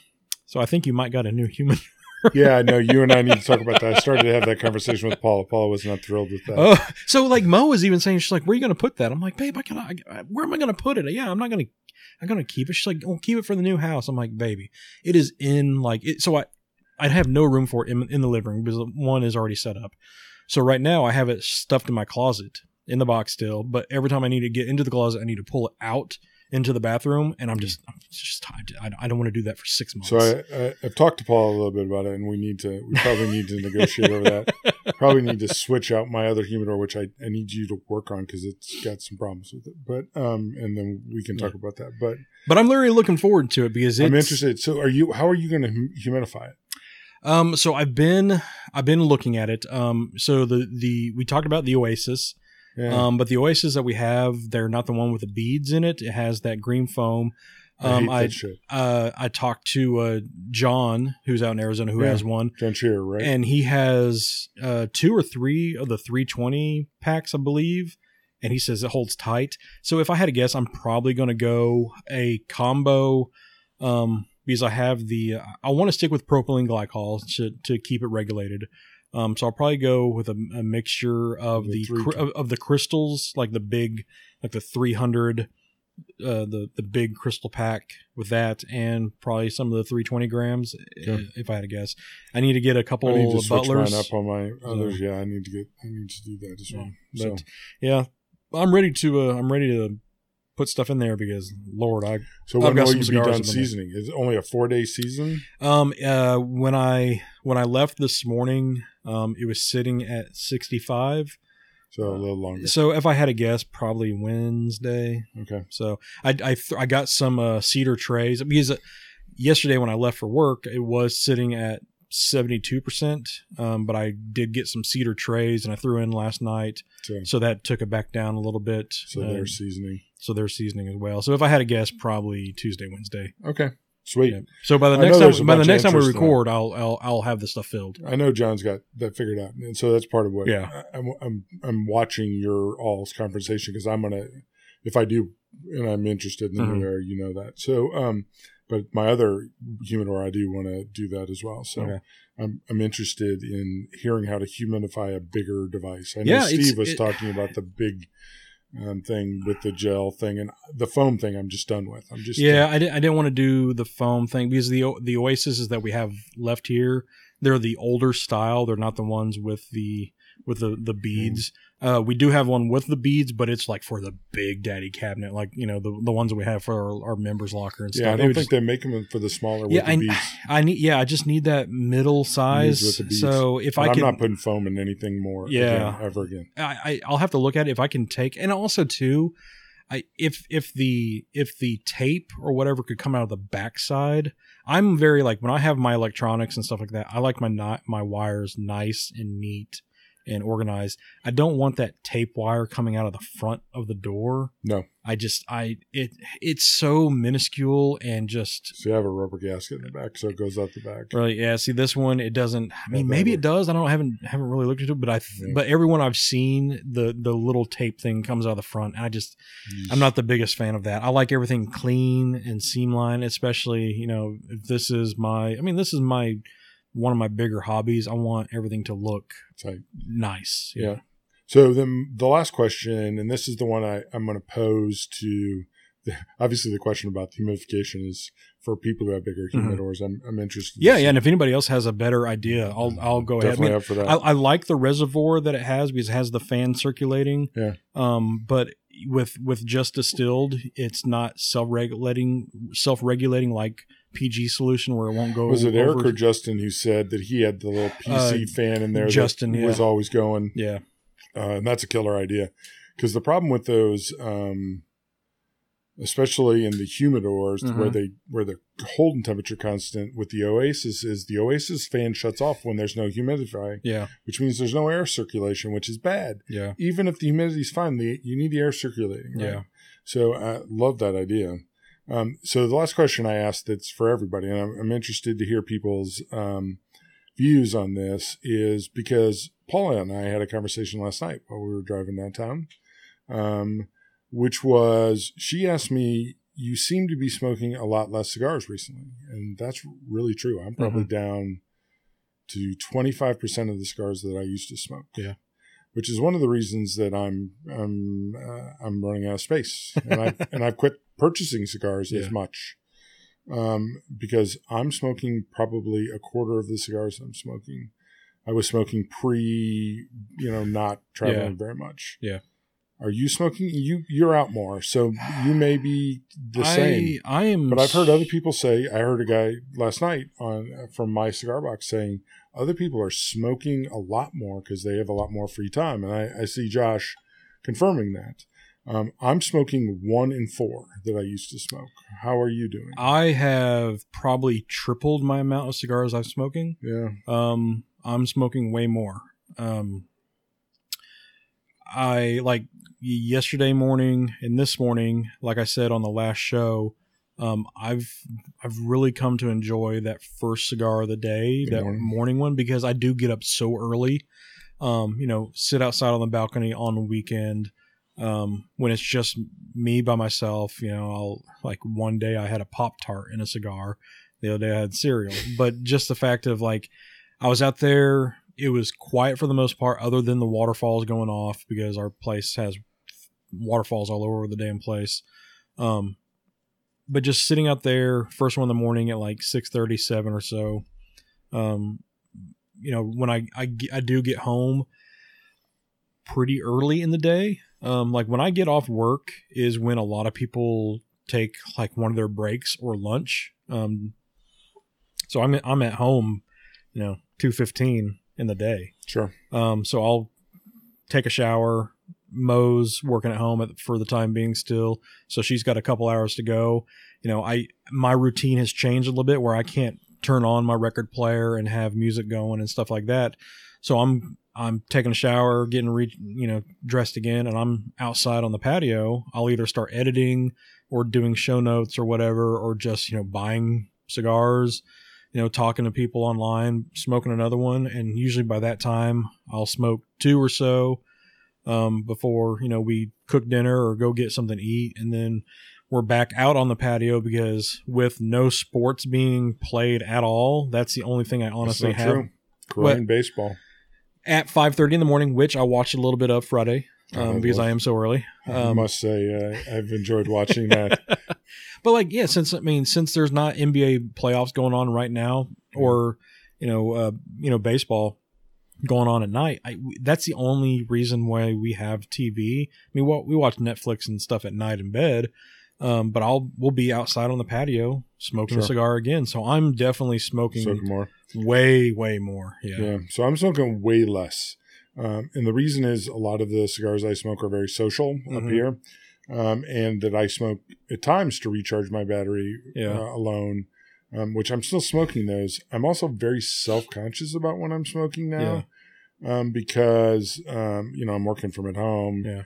So I think you might got a new human. [LAUGHS] Yeah. I know. You and I need to talk about that. I started to have that conversation with Paula. Paula was not thrilled with that. Oh, so like Mo was even saying, she's like, "Where are you going to put that?" I'm like, "Babe, I can. I, where am I going to put it? Yeah, I'm not going to. I'm going to keep it." She's like, "Oh, keep it for the new house." I'm like, "Baby, it is in like it." So I, I'd have no room for it in, in the living room because one is already set up. So right now I have it stuffed in my closet in the box still. But every time I need to get into the closet, I need to pull it out into the bathroom, and I'm just, I'm just, I, I don't want to do that for six months. So I, I, I've talked to Paul a little bit about it, and we need to. We probably need to negotiate over that. [LAUGHS] Probably need to switch out my other humidor, which I, I need you to work on because it's got some problems with it. But um, and then we can talk about that. But but I'm literally looking forward to it because I'm interested. So are you? How are you going to humidify it? Um, so I've been I've been looking at it. Um, so the the we talked about the Oasis. Yeah. Um, but the Oasis that we have, they're not the one with the beads in it. It has that green foam. I Um, hate I that shit. uh I talked to uh John, who's out in Arizona, who Yeah. has one, John Shearer, right? and he has uh two or three of the 320 packs, I believe. And he says it holds tight. So if I had to guess, I'm probably going to go a combo. Um, because I have the, I want to stick with propylene glycol to, to keep it regulated. Um, so I'll probably go with a, a mixture of The the, cr- of, of the crystals, like the big, like the 300, uh, the the big crystal pack with that, and probably some of the 320 grams, Okay. if I had to guess. I need to get a couple I need to of switch butlers. mine up on my others. Yeah, I need to get. I need to do that as well. Yeah, So, but- yeah, I'm ready to. Uh, I'm ready to put stuff in there because Lord, I so I've when got will you be done seasoning? Is it only a four day season? Um. Uh. When I when I left this morning, um, it was sitting at sixty five. So a little longer. So if I had a guess, probably Wednesday. Okay. So I I th- I got some uh, cedar trays because uh, yesterday when I left for work, it was sitting at seventy two percent. Um. But I did get some cedar trays and I threw in last night, So, so that took it back down a little bit. so Uh, they're seasoning. so they're seasoning as well. So if I had a guess, probably Tuesday, Wednesday. Okay. Sweet. Yeah. So by the I next know there's a time, by the next time we record, I'll I'll I'll have the stuff filled. I know John's got that figured out, and so that's part of what. Yeah. I, I'm I'm I'm watching your all's conversation because I'm gonna, if I do, and I'm interested in the Mhm. new era, you know that. So, um, but my other humidor, I do want to do that as well. So, Okay. I'm I'm interested in hearing how to humidify a bigger device. I know Yeah, Steve was it- talking about the big. Um, thing with the gel thing and the foam thing, I'm just done with. I'm just Yeah, I didn't I didn't want to do the foam thing because the the Oasis that we have left here, they're the older style. They're not the ones with the with the the beads. Uh, we do have one with the beads, but it's like for the big daddy cabinet, like you know the the ones that we have for our, our members locker and stuff. Yeah, I don't think just- they make them for the smaller Yeah, with the I- beads. I need. Yeah, I just need that middle size. with the beads. So if But I I'm not putting foam in anything more. Yeah. again, ever again. I, I I'll have to look at it if I can take and also too, I if if the if the tape or whatever could come out of the backside, I'm very like when I have my electronics and stuff like that, I like my not my wires nice and neat and organized. I don't want that tape wire coming out of the front of the door. No. I just I it it's so minuscule and just So you have a rubber gasket in the back, so it goes out the back. Really, yeah. See, this one it doesn't. I mean, Not maybe it does. I don't. I haven't haven't really looked into it, but I. Th- Yeah. But everyone I've seen, the the little tape thing comes out of the front. And I just, I'm not the biggest fan of that. I like everything clean and seamline, especially you know if this is my. I mean, this is my one of my bigger hobbies. I want everything to look Tight. nice. Yeah. So then the last question, and this is the one I, I'm going to pose to. [LAUGHS] Obviously, the question about the humidification is for people who have bigger Mhm. humidors. I'm, I'm interested. Yeah, yeah. And if anybody else has a better idea, I'll I'll go ahead. I Definitely mean, up for that. I, I like the reservoir that it has because it has the fan circulating. Yeah. Um, but with with just distilled, it's not self regulating self regulating like PG solution where it won't go. was it Eric over- or Justin who said that he had the little PC Uh, fan in there? Justin, that was always going. Yeah. uh, and that's a killer idea because the problem with those um, especially in the humidors Mhm. where they where the holding temperature constant with the oasis is the oasis fan shuts off when there's no humidify Yeah. which means there's no air circulation which is bad Yeah. even if the humidity's fine the, you need the air circulating right? Yeah. so i love that idea um, so the last question i asked that's for everybody and i'm, I'm interested to hear people's um, views on this is because Paula and I had a conversation last night while we were driving downtown, um, which was she asked me, "You seem to be smoking a lot less cigars recently," and that's really true. I'm probably down to 25 percent of the cigars that I used to smoke. Yeah. Which is one of the reasons that I'm I'm uh, I'm running out of space, and I [LAUGHS] and I've quit purchasing cigars Yeah. as much um, because I'm smoking probably a quarter of the cigars I'm smoking. I was smoking pre, you know, not traveling Yeah. very much. Yeah. Are you smoking? You you're out more, so you may be the same. I I am. But I've heard other people say. I heard a guy last night on from my cigar box saying other people are smoking a lot more because they have a lot more free time, and I, I see Josh confirming that. Um, I'm smoking one in four that I used to smoke. How are you doing? I have probably tripled my amount of cigars I'm smoking. yeah, Um, I'm smoking way more. Um, I like yesterday morning and this morning, like I said on the last show, um, I've I've really come to enjoy that first cigar of the day, The that morning. morning. one, because I do get up so early. Um, you know, sit outside on the balcony on the weekend. Um, when it's just me by myself, you know, I'll like one day I had a Pop Tart and a cigar. The other day I had cereal. [LAUGHS] But just the fact of like I was out there it was quiet for the most part, other than the waterfalls going off because our place has waterfalls all over the damn place. Um, but just sitting out there, first one in the morning at like six thirty, seven or so. Um, you know, when I, I I do get home pretty early in the day. Um, like when I get off work is when a lot of people take like one of their breaks or lunch. Um, so I'm I'm at home, you know, two fifteen in the day. Sure. Um, so I'll take a shower. Mo's working at home at, for the time being still, so she's got a couple hours to go. You know, I my routine has changed a little bit where I can't turn on my record player and have music going and stuff like that. So I'm I'm taking a shower, getting re- you know dressed again, and I'm outside on the patio. I'll either start editing or doing show notes or whatever, or just you know buying cigars, you know talking to people online, smoking another one, and usually by that time I'll smoke two or so um, before you know we cook dinner or go get something to eat, and then we're back out on the patio because with no sports being played at all, that's the only thing I honestly have true. Korean baseball. at 5.30 in the morning which i watched a little bit of friday um, Oh, because Lord. i am so early I um, must say, uh, I've enjoyed watching that. [LAUGHS] but like yeah since i mean since there's not nba playoffs going on right now or you know uh, you know baseball going on at night I, that's the only reason why we have tv i mean what we watch netflix and stuff at night in bed um, but i'll we'll be outside on the patio smoking a cigar again so i'm definitely smoking Smoking more. way way more yeah, Yeah. So I'm smoking way less. Um, and the reason is a lot of the cigars I smoke are very social up Mhm. here. Um, and that I smoke at times to recharge my battery Yeah. uh, alone, um, which I'm still smoking those. I'm also very self conscious about when I'm smoking now um, because, um, you know, I'm working from at home. Yeah.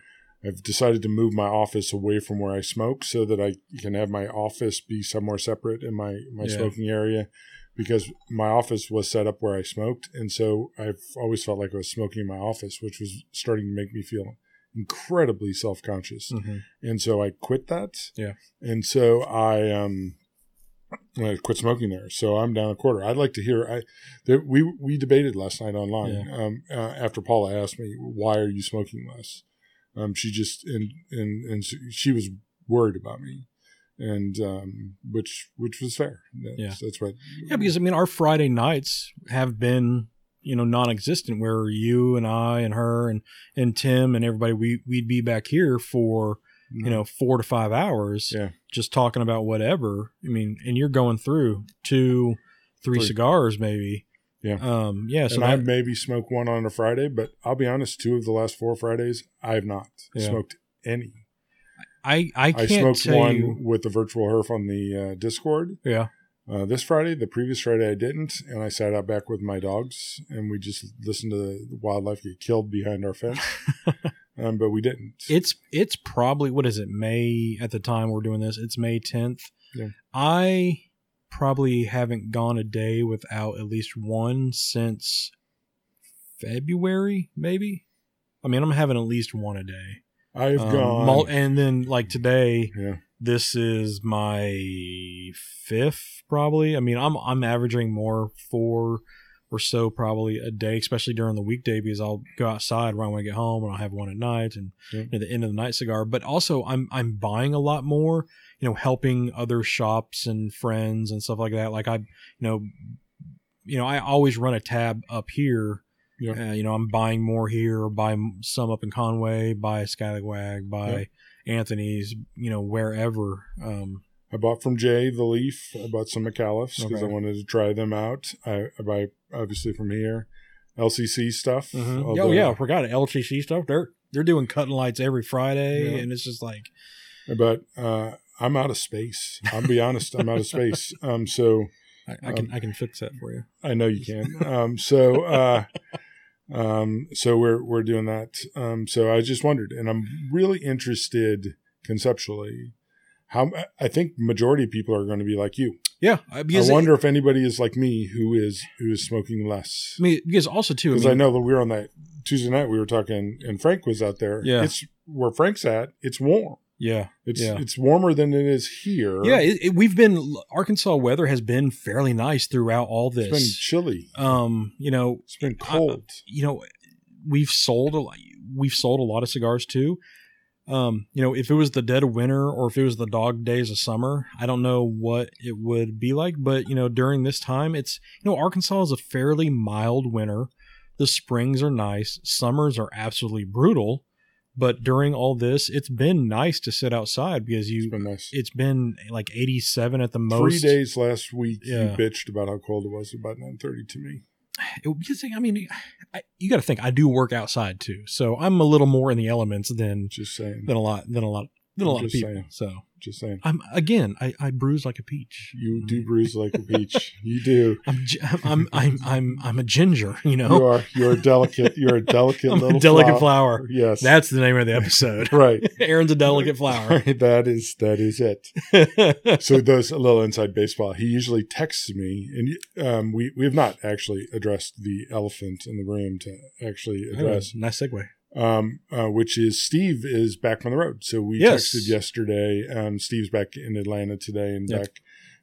I've decided to move my office away from where I smoke so that I can have my office be somewhere separate in my, my Yeah. smoking area because my office was set up where I smoked. And so I've always felt like I was smoking in my office, which was starting to make me feel incredibly self conscious. Mhm. And so I quit that. Yeah. And so I, um, I quit smoking there. So I'm down a quarter. I'd like to hear. I there, we we debated last night online um, uh, after Paula asked me why are you smoking less. Um, she just and and and she- she was worried about me, and um, which which was fair. That's, Yeah. that's what. Yeah, because I mean, our Friday nights have been, you know, non-existent. Where you and I and her and and Tim and everybody, we we'd be back here for you know four to five hours, Yeah. just talking about whatever. I mean, and you're going through two, three Three. cigars, maybe. Yeah. Um. Yeah. So and I maybe smoke one on a Friday, but I'll be honest. Two of the last four Fridays, I have not Yeah. smoked any. I I I can't smoked tell one you. with the virtual herf on the uh, Discord. Yeah. Uh, this Friday, the previous Friday, I didn't, and I sat out back with my dogs, and we just listened to the wildlife get killed behind our fence. [LAUGHS] um, but we didn't. It's it's probably what is it May at the time we're doing this. It's May tenth. Yeah. I probably haven't gone a day without at least one since February, maybe. I mean, I'm having at least one a day. I've Um, gone. and then like today, yeah, this is my fifth probably. I mean, I'm I'm averaging more four or so probably a day, especially during the weekday because I'll go outside right when I get home and I'll have one at night and Yeah. at the end of the night cigar. But also I'm I'm buying a lot more, you know, helping other shops and friends and stuff like that. Like I, you know, you know, I always run a tab up here. Yeah. Uh, you know, I'm buying more here, or buy some up in Conway, buy Scallywag, buy Anthony's, you know, wherever. Um, I bought from Jay the Leaf. I bought some McAuliffe's because I wanted to try them out. I, I buy obviously from here. LCC stuff. oh although- yeah, I forgot it. LTC stuff. They're they're doing cutting lights every Friday, Yeah. and it's just like But uh, I'm out of space. I'll be honest. I'm out of space. [LAUGHS] Um, so I, I can Um, I can fix that for you. I know you can. Um, so, uh, [LAUGHS] um, so we're we're doing that. Um, so I just wondered, and I'm really interested conceptually. How I think majority of people are going to be like you. Yeah, I- because I wonder if anybody is like me who is who is smoking less. I mean, because also too, Because I, mean, know that we were on that Tuesday night. We were talking, and Frank was out there. Yeah. it's where Frank's at. It's warm. Yeah, It's Yeah. it's warmer than it is here. yeah. It, it, we've been Arkansas weather has been fairly nice throughout all this. it's been chilly. Um, you know, It's been cold. you know, we've sold a lot, we've sold a lot of cigars too. Um, you know, if it was the dead of winter or if it was the dog days of summer, I don't know what it would be like. But you know, during this time, it's you know, Arkansas is a fairly mild winter. The springs are nice. Summers are absolutely brutal. But during all this, it's been nice to sit outside because it's you. been nice. It's been like 87 at the most. Three days last week, Yeah. you bitched about how cold it was about nine thirty to me. I mean, I, you got to think I do work outside too, so I'm a little more in the elements than Just saying. than a lot than a lot than a I'm lot of people. saying. So Just saying. I'm again, I, I bruise like a peach. You do [LAUGHS] bruise like a peach. You do. I'm I'm I'm I'm I'm a ginger. You know. You are. You're a delicate. You're a delicate [LAUGHS] little a delicate flower. flower. Yes. That's the name of the episode. right. [LAUGHS] Aaron's a delicate flower. that is that is it. So those a little inside baseball. He usually texts me, and um, we we have not actually addressed the elephant in the room to actually address, nice segue. Um, uh, which is Steve is back on the road. So we Yes. texted yesterday. Um, Steve's back in Atlanta today and Yep. back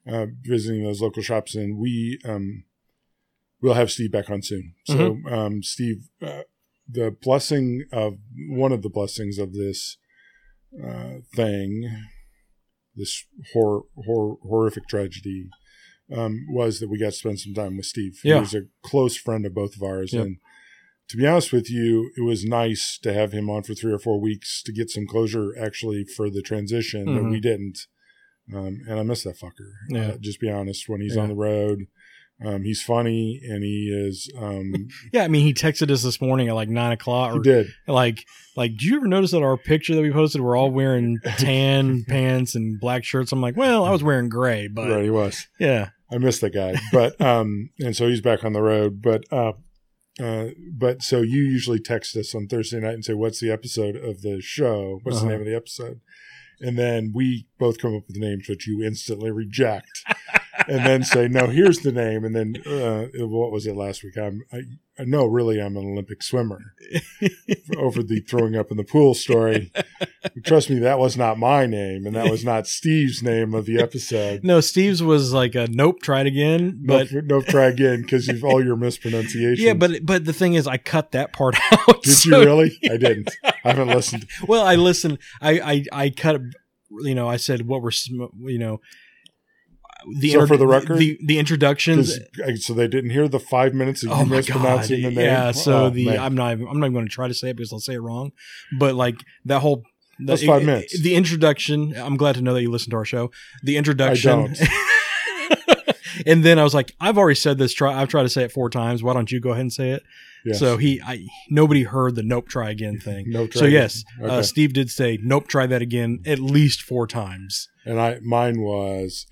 uh, visiting those local shops, and we um, we'll have Steve back on soon. So Mm-hmm. um, Steve, uh, the blessing of one of the blessings of this uh, thing, this hor- hor- horrific tragedy, um, was that we got to spend some time with Steve. Yeah. He was a close friend of both of ours, Yep. and to be honest with you, it was nice to have him on for three or four weeks to get some closure actually for the transition that Mhm. we didn't. Um, and I miss that fucker. Yeah. Uh, just be honest. When he's Yeah. on the road, um, he's funny and he is. Um, [LAUGHS] Yeah, I mean, he texted us this morning at like nine o'clock. he did. like, like, did you ever notice that our picture that we posted, we're all wearing [LAUGHS] tan pants and black shirts? I'm like, well, I was wearing gray, but right, he was. yeah, I miss that guy. But um, and so he's back on the road. But uh, uh, but so you usually text us on Thursday night and say, "What's the episode of the show? What's Uh-huh. the name of the episode?" And then we both come up with names which you instantly reject, [LAUGHS] and then say, "No, here's the name." And then uh, what was it last week? I'm I, Uh, I know really I'm an Olympic swimmer [LAUGHS] over the throwing up in the pool story. Trust me, that was not my name, and that was not Steve's name of the episode. No, Steve's was like a nope, try it again. No, But [LAUGHS] no, try again because you've all your mispronunciations. yeah, but but the thing is, I cut that part [LAUGHS] out. did so- you really? I didn't. I haven't listened. Well, I listened. I I I cut. You know, I said what we're sm- you know. The So for the record, the, the introductions. So they didn't hear the five minutes of Oh god! mispronouncing the name. Yeah. So Oh, the man. I'm not even, I'm not even going to try to say it because I'll say it wrong. But like that whole. The, That's five minutes. The introduction. I'm glad to know that you listen to our show. The introduction. [LAUGHS] and then I was like, I've already said this. Try. I've tried to say it four times. Why don't you go ahead and say it? Yes. So he, I nobody heard the nope, try again [LAUGHS] thing. no. So yes, again. uh, Steve did say nope, try that again at least four times. and I mine was.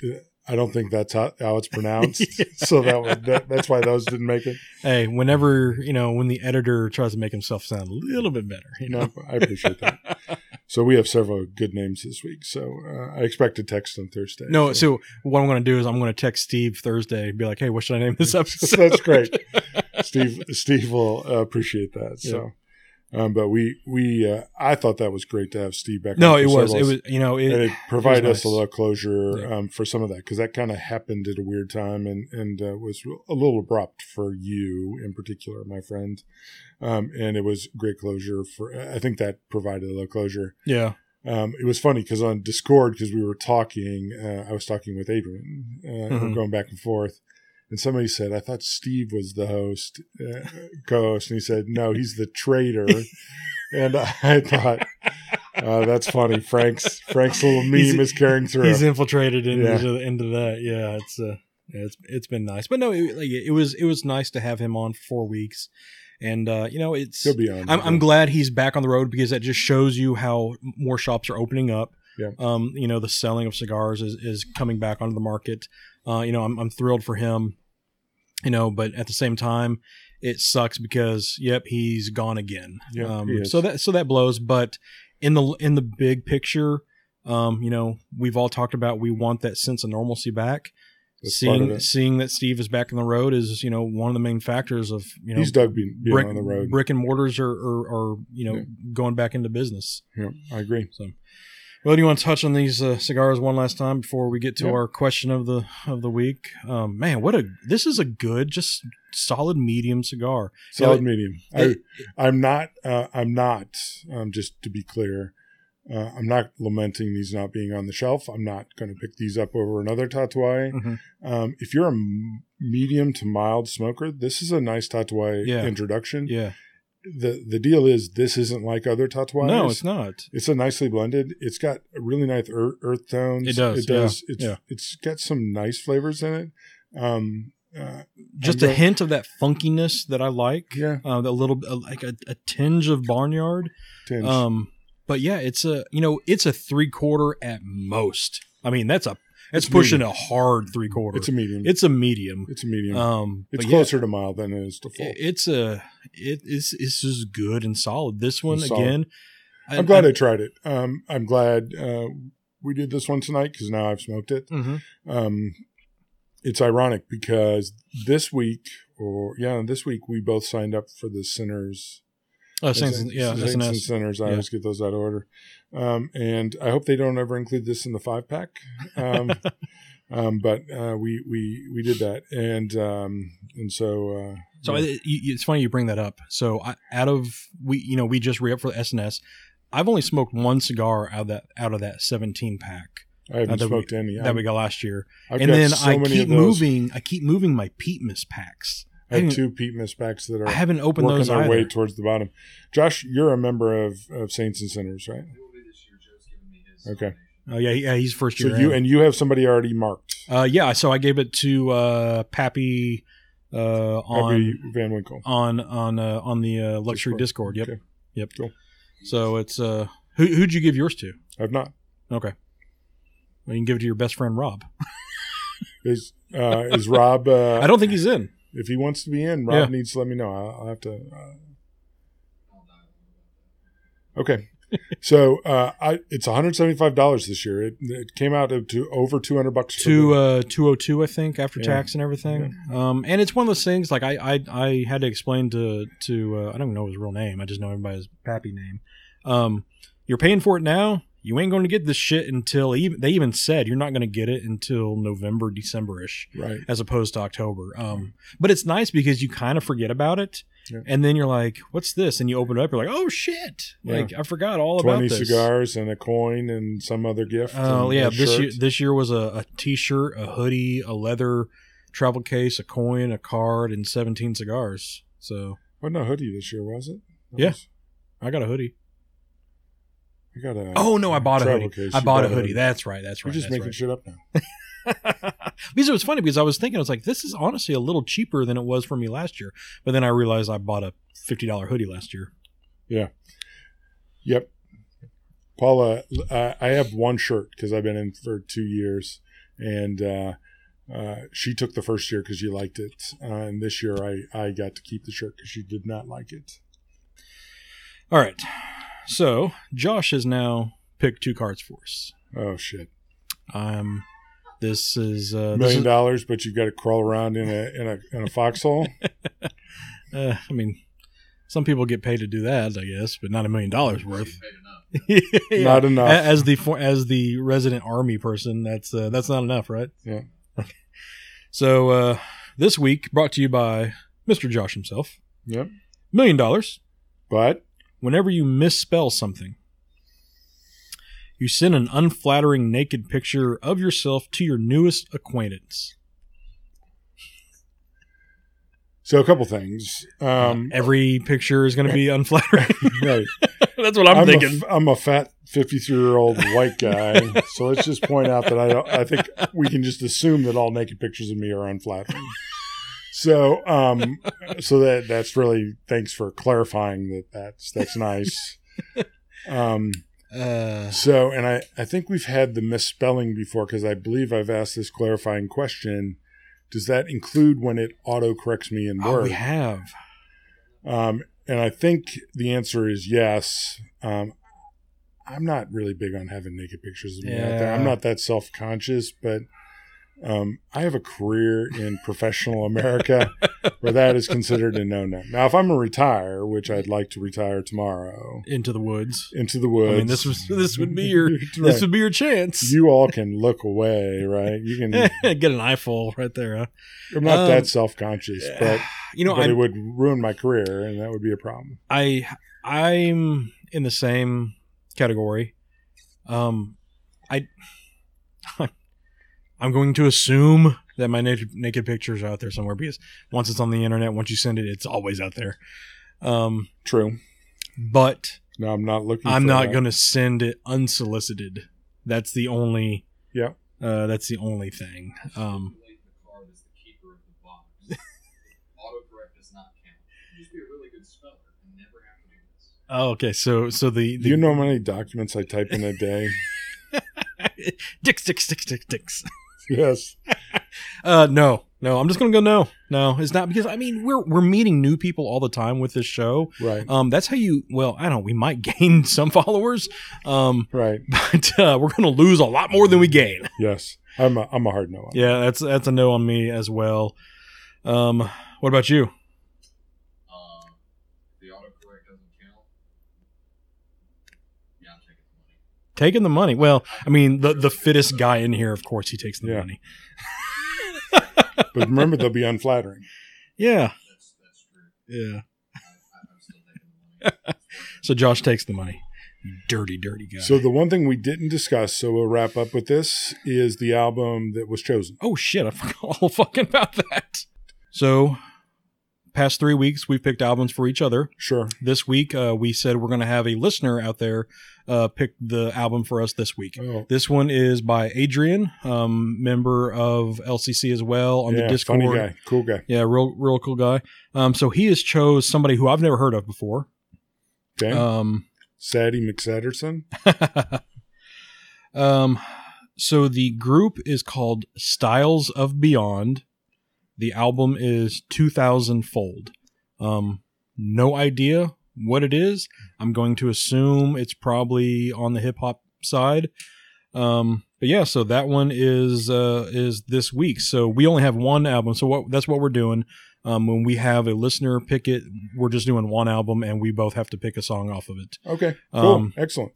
I don't think that's how, how it's [LAUGHS] pronounced. So that, was, that that's why those didn't make it. Hey, whenever you know when the editor tries to make himself sound a little bit better, you know. No, I appreciate that. [LAUGHS] So we have several good names this week. So uh, I expect a text on Thursday. No, so what I'm going to do is I'm going to text Steve Thursday, and be like, "Hey, what should I name this [LAUGHS] episode?" that's great. Steve Steve will uh, appreciate that. So, um, but we we uh, I thought that was great to have Steve back. no, it was, it was, you know, it, it provided nice. us a little closure Yeah. um, for some of that because that kind of happened at a weird time and and uh, was a little abrupt for you in particular, my friend. Um, and it was great closure for. I think that provided a little closure. yeah, Um, it was funny because on Discord, because we were talking, uh, I was talking with Adrian, uh, Mhm. we're going back and forth, and somebody said, "I thought Steve was the host, uh, co-host," and he said, "No, he's the traitor." [LAUGHS] and I thought, uh, "That's funny." Frank's Frank's little meme He's- is carrying through. he's infiltrated into, Yeah. into that. Yeah, it's uh, it's it's been nice, but no, it, like, it was it was nice to have him on for four weeks, and uh, you know, it's He'll be on. I'm, I'm glad he's back on the road because that just shows you how more shops are opening up. Yeah. Um, you know, the selling of cigars is, is coming back onto the market. Uh, you know, I'm, I'm thrilled for him, you know, but at the same time, it sucks because, yep, he's gone again. Yeah, um, so that, so that blows. But in the, in the big picture, um, you know, we've all talked about, we want that sense of normalcy back. That's seeing, seeing that Steve is back on the road is, you know, one of the main factors of, you know, he's dug being, being brick, on the road. brick and mortars are, are, are you know Yeah. going back into business. Yeah, I agree. So, Well, do you want to touch on these uh, cigars one last time before we get to Yeah. our question of the of the week? Um, man, what a this is a good, just solid medium cigar. Solid medium. it- I, I'm not. Uh, I'm not. Um, just to be clear, uh, I'm not lamenting these not being on the shelf. I'm not going to pick these up over another Tatuaje. Mhm. Um, if you're a medium to mild smoker, this is a nice Tatuaje Yeah. introduction. Yeah, The the deal is this isn't like other Tatuajes. no, it's not. It's a nicely blended. It's got really nice earth, earth tones. It does, It does. yeah, It's yeah. it's got some nice flavors in it. Um, uh, Just a hint of that funkiness that I like. Yeah, uh, a little uh, like a, a tinge of barnyard. tinge. Um, but yeah, it's a you know it's a three quarter at most. I mean that's a it's, It's pushing medium. a hard three quarter. it's a medium. it's a medium. It's a medium. Um, it's but yeah, closer to mild than it is to full. it's a it is it's just good and solid. This one solid. again. I'm glad I tried it. Um, I'm glad uh, we did this one tonight because now I've smoked it. Mhm. Um, it's ironic because this week, or yeah, this week we both signed up for the Sinners. Oh, Saints, and- yeah, Saints and SNS. Sinners. I Yeah. always get those out of order. Um, and I hope they don't ever include this in the five pack. Um, [LAUGHS] um, but uh, we we we did that, and um, and so uh, So yeah. it, it's funny you bring that up. So I, out of we, you know, we just re up for the SNS. I've only smoked one cigar out of that out of that 17 pack I haven't uh, that we- smoked any. that we got last year, I've and then so I keep moving. I keep moving my peat mist packs. I have didn't- two peat mist packs that are I haven't opened working those their either. way towards the bottom. Josh, you're a member of, of Saints and Sinners, right? Be this year. Joe's giving me his. Okay. Oh yeah, yeah, he's first year. So year. you in. and you have somebody already marked. uh, yeah, so I gave it to uh, Pappy uh, on Pappy Van Winkle. on on uh, on the uh, luxury Discord. Yep, Okay. yep. Cool. So it's uh, who who'd you give yours to? I've not. Okay, well, you can give it to your best friend Rob. Is uh, is Rob? Uh, [LAUGHS] I don't think he's in. If he wants to be in, Rob Yeah. needs to let me know. I'll, I'll have to. Uh, okay. [LAUGHS] so uh, I it's one hundred seventy five dollars this year. It, it came out to over two hundred bucks. Two uh, two oh two, I think, after Yeah. tax and everything. Um, and it's one of those things. Like I I, I had to explain to to uh, I don't know his real name. I just know him by his Pappy name. Um, you're paying for it now. You ain't going to get this shit until even they even said you're not going to get it until November, December ish. right. as opposed to October. Um, but it's nice because you kind of forget about it, Yeah. and then you're like, "What's this?" And you open it up, you're like, "Oh shit!" Yeah. Like I forgot all Twenty about this. cigars and a coin and some other gift. Oh and yeah, this shirt. year this year was a, a t-shirt, a hoodie, a leather travel case, a coin, a card, and 17 cigars. So wasn't a hoodie this year, was it? That Yeah. was- I got a hoodie. I got a. Oh no, I bought a hoodie. case. I bought a hoodie. That's right. That's right. We're just making right. shit up now. [LAUGHS] because it was funny because I was thinking I was like, this is honestly a little cheaper than it was for me last year. But then I realized I bought a fifty dollar hoodie last year. Yeah. Yep. Paula, I I have one shirt because I've been in for two years, and uh, uh, she took the first year because she liked it, uh, and this year I I got to keep the shirt because she did not like it. All right. So Josh has now picked two cards for us. Oh shit! Um, this is uh, this million is, dollars, but you've got to crawl around in a in a in a foxhole. [LAUGHS] uh, I mean, some people get paid to do that, I guess, but not a million dollars worth. Paid enough. [LAUGHS] Yeah. Not enough. As the for- as the resident army person, that's uh, that's not enough, right? Yeah. So uh, this week, brought to you by Mr. Josh himself, Yep. million dollars. But Whenever you misspell something, you send an unflattering naked picture of yourself to your newest acquaintance. so a couple things. Um, [LAUGHS] Every picture is going to be [LAUGHS] unflattering. right. [LAUGHS] That's what I'm, I'm thinking. A, I'm a fat 53 year old white guy, so let's just point out that I don't, I think we can just assume that all naked pictures of me are unflattering. So, um, so that that's really thanks for clarifying that. That's that's nice. [LAUGHS] Um, uh, so, and I I think we've had the misspelling before because I believe I've asked this clarifying question. Does that include when it auto corrects me in oh, we have. Um, and I think the answer is yes. Um, I'm not really big on having naked pictures of me out there. I'm not that self conscious, but Um, I have a career in professional America where that is considered a no no. Now, if I'm a retire, which I'd like to retire tomorrow, Into the woods. into the woods. I mean, this was this would be your [LAUGHS] Right. this would be your chance. You all can look away, right? You can. [LAUGHS] Get an eyeful right there. Huh? I'm not Um, that self conscious, but You know, but it would ruin my career, and that would be a problem. I I'm in the same category. Um, I I'm going to assume that my naked, naked picture is out there somewhere because once it's on the internet, once you send it, it's always out there. Um, True. but No, I'm not looking. I'm not that. to send it unsolicited. That's the only. Yeah. Uh, that's the only thing. Um, Manipulate the card as the keeper of the box. Autocorrect does not count. You just be a really good speller and never have to do this. oh, okay. So so the, the you know how many documents I type in a day? [LAUGHS] dicks dicks dicks dicks dicks. [LAUGHS] yes. Uh, no, no. I'm just gonna go no, no. It's not because I mean we're we're meeting new people all the time with this show. Right. Um, that's how you. Well, I don't. know, We might [LAUGHS] gain some followers. Um, Right. but uh, we're gonna lose a lot more than we gain. [LAUGHS] Yes. I'm a, I'm a hard no. on Yeah, that's that's a no on me as well. Um, what about you? Uh, the autocorrect doesn't count. Yeah, I'm taking the money. Taking the money. Well, I mean the the fittest guy in here, of course, he takes the Yeah. money. But remember, they'll be [LAUGHS] unflattering. Yeah, That's that's true. yeah. I, I, I'm still taking the money. [LAUGHS] So Josh takes the money. Dirty, dirty guy. So the one thing we didn't discuss, so we'll wrap up with this, is the album that was chosen. Oh shit, I [LAUGHS] forgot all fucking about that. So, past three weeks, we've picked albums for each other. Sure. This week, uh, we said we're going to have a listener out there uh, pick the album for us this week. Oh, This one is by Adrian, um, member of LCC as well on yeah, the Discord. funny guy, cool guy. Yeah, real, real cool guy. Um, so he has chose somebody who I've never heard of before. Okay. Um, Sadie McSatterson. [LAUGHS] um, so the group is called Styles of Beyond. The album is 2000 Fold. Um, no idea what it is. I'm going to assume it's probably on the hip hop side. Um, but yeah, so that one is uh, is this week. So we only have one album. So what that's what we're doing. Um, when we have a listener pick it, we're just doing one album, and we both have to pick a song off of it. Okay. Cool. Um, Excellent.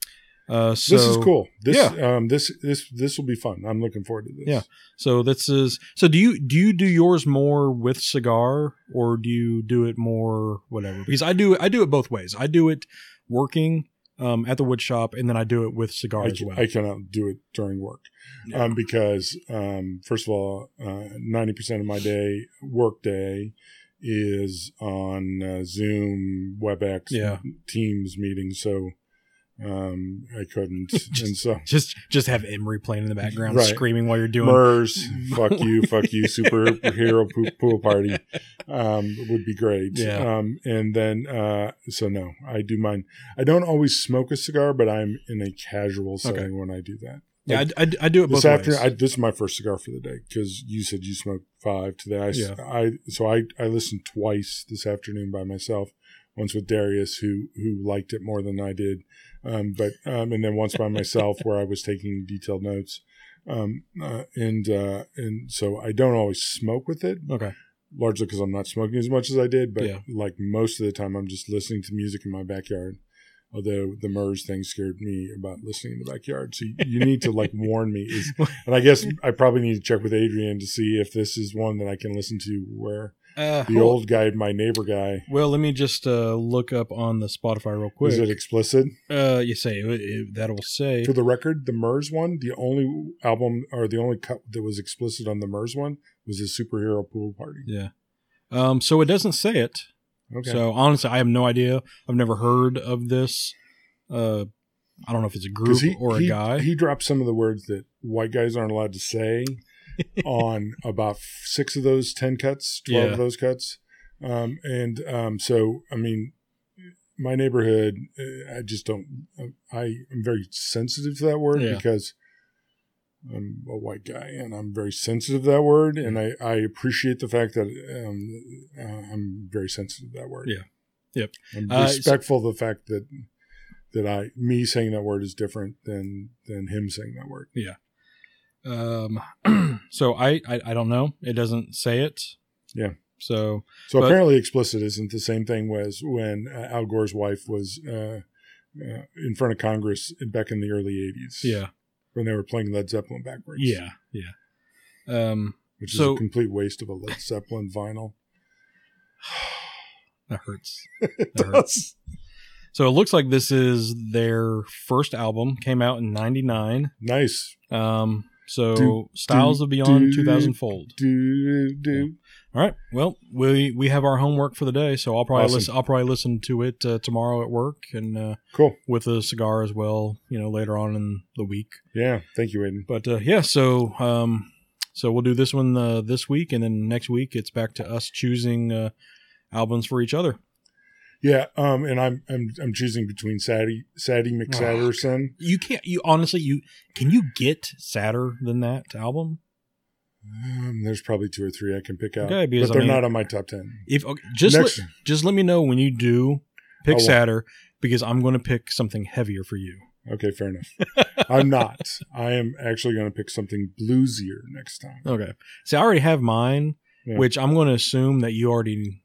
Uh, so this is cool. This yeah. um this this this will be fun. I'm looking forward to this. Yeah. So this is so. Do you do you do yours more with cigar or do you do it more whatever? Because I do I do it both ways. I do it working um, at the wood shop, and then I do it with cigar I, as well. I cannot do it during work Yeah. um, because um, first of all, ninety percent of my day work day is on uh, Zoom, WebEx, Yeah. Teams meetings. So um, I couldn't, [LAUGHS] and so just just have Emery playing in the background, Right. screaming while you're doing. Murs, [LAUGHS] fuck you, fuck you, superhero [LAUGHS] pool, pool party um, would be great. Yeah. Um, and then, uh, so no, I do mine. I don't always smoke a cigar, but I'm in a casual setting when I do that. yeah, I, I, I do it both This afternoon, I, this is my first cigar for the day because you said you smoked five today. I, Yeah. I so I I listened twice this afternoon by myself. Once with Darius, who who liked it more than I did, um, but um, and then once by myself where I was taking detailed notes, um, uh, and uh, and so I don't always smoke with it, okay. largely because I'm not smoking as much as I did. But Yeah. like most of the time, I'm just listening to music in my backyard. Although the Murs thing scared me about listening in the backyard, so you, you need to like [LAUGHS] warn me. Is, and I guess I probably need to check with Adrian to see if this is one that I can listen to where Uh, the old guy, my neighbor guy, Well, let me just uh, look up on the Spotify real quick. is it explicit? uh, you say it, it, that'll say For the record, the Murs one, the only album or the only cut that was explicit on the Murs one was his superhero pool party. yeah. Um, so it doesn't say it. Okay. So honestly, I have no idea. I've never heard of this. Uh, I don't know if it's a group he, or a he, guy. He dropped some of the words that white guys aren't allowed to say [LAUGHS] on about six of those 10 cuts, 12 Yeah. of those cuts. Um, and um, so, I mean, my neighborhood, uh, I just don't, I am very sensitive to that word Yeah. because I'm a white guy and I'm very sensitive to that word. And I, I appreciate the fact that um, uh, I'm very sensitive to that word. Yeah. Yep. I'm Uh, so- respectful of the fact that that I me saying that word is different than than him saying that word. Um, [CLEARS THROAT] so I, I I don't know. It doesn't say it. Yeah. So So But- apparently, explicit isn't the same thing as when uh, Al Gore's wife was uh, uh, in front of Congress back in the early '80s. yeah, when they were playing Led Zeppelin backwards. yeah, yeah. Um, which is So- a complete waste of a Led Zeppelin vinyl. [SIGHS] that hurts. [LAUGHS] That hurts. So it looks like this is their first album. Came out in '99. Nice. Um, so Do- Styles do- of Beyond do- 2000 Fold. Do do. All right. Well, we we have our homework for the day, so I'll probably Awesome. listen. I'll probably listen to it uh, tomorrow at work and uh, Cool. with a cigar as well. You know, later on in the week. Yeah. Thank you, Aiden. But uh, yeah, so um, so we'll do this one uh, this week, and then next week it's back to us choosing uh, albums for each other. Yeah. Um. And I'm I'm I'm choosing between Sadie Sadie McSatterson. You can't. You honestly, you can you get sadder than that album? Um, there's probably two or three I can pick out, Okay, because, but they're I mean- not on my top ten. If okay, just Next, let, just let me know when you do pick will. sadder, because I'm going to pick something heavier for you. okay, fair enough. I'm not. I am actually going to pick something bluesier next time. Okay. See, I already have mine, Yeah. which I'm going to assume that you already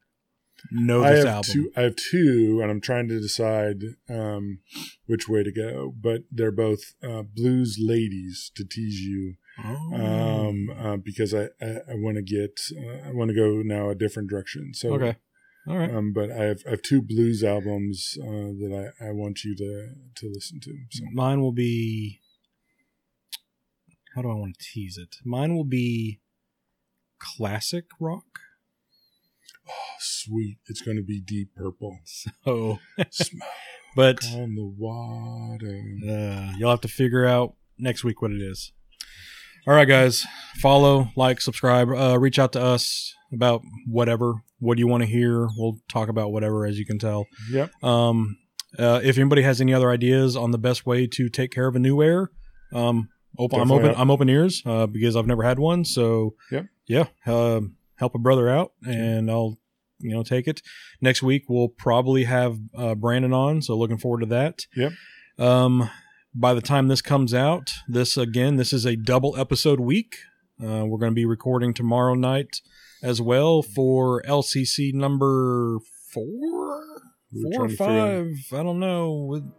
know I this have album. two. I have two, and I'm trying to decide um, which way to go. But they're both uh, blues ladies to tease you, Oh. um, uh, because I I, I want to get uh, I want to go now a different direction. So okay. All right. Um, but I have I have two blues albums uh, that I, I want you to to listen to. So Mine will be. How do I want to tease it? Mine will be classic rock. Oh, sweet, it's going to be Deep Purple. [LAUGHS] So, [LAUGHS] but on the water. uh, you'll have to figure out next week what it is. All right, guys. Follow, like, subscribe. Uh, reach out to us about whatever. What do you want to hear? We'll talk about whatever, as you can tell. Yep. Um, uh, if anybody has any other ideas on the best way to take care of a new air, um, open, I'm open. up. I'm open ears uh, because I've never had one. So Yep. yeah, um help a brother out, and I'll you know take it. Next week we'll probably have uh, Brandon on, so looking forward to that. Yep. Um, by the time this comes out, this again, this is a double episode week. Uh, we're going to be recording tomorrow night as well for LCC number four, We four or trying to figure five. I don't know.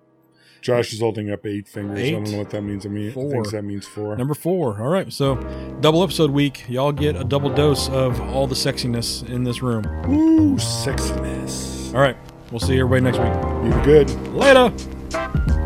Josh is holding up eight fingers. I Eight? don't know what that means. I mean, I Four. think that means four. number four. All right, so double episode week. Y'all get a double dose of all the sexiness in this room. Ooh, sexiness. All right, we'll see everybody next week. You good? Later.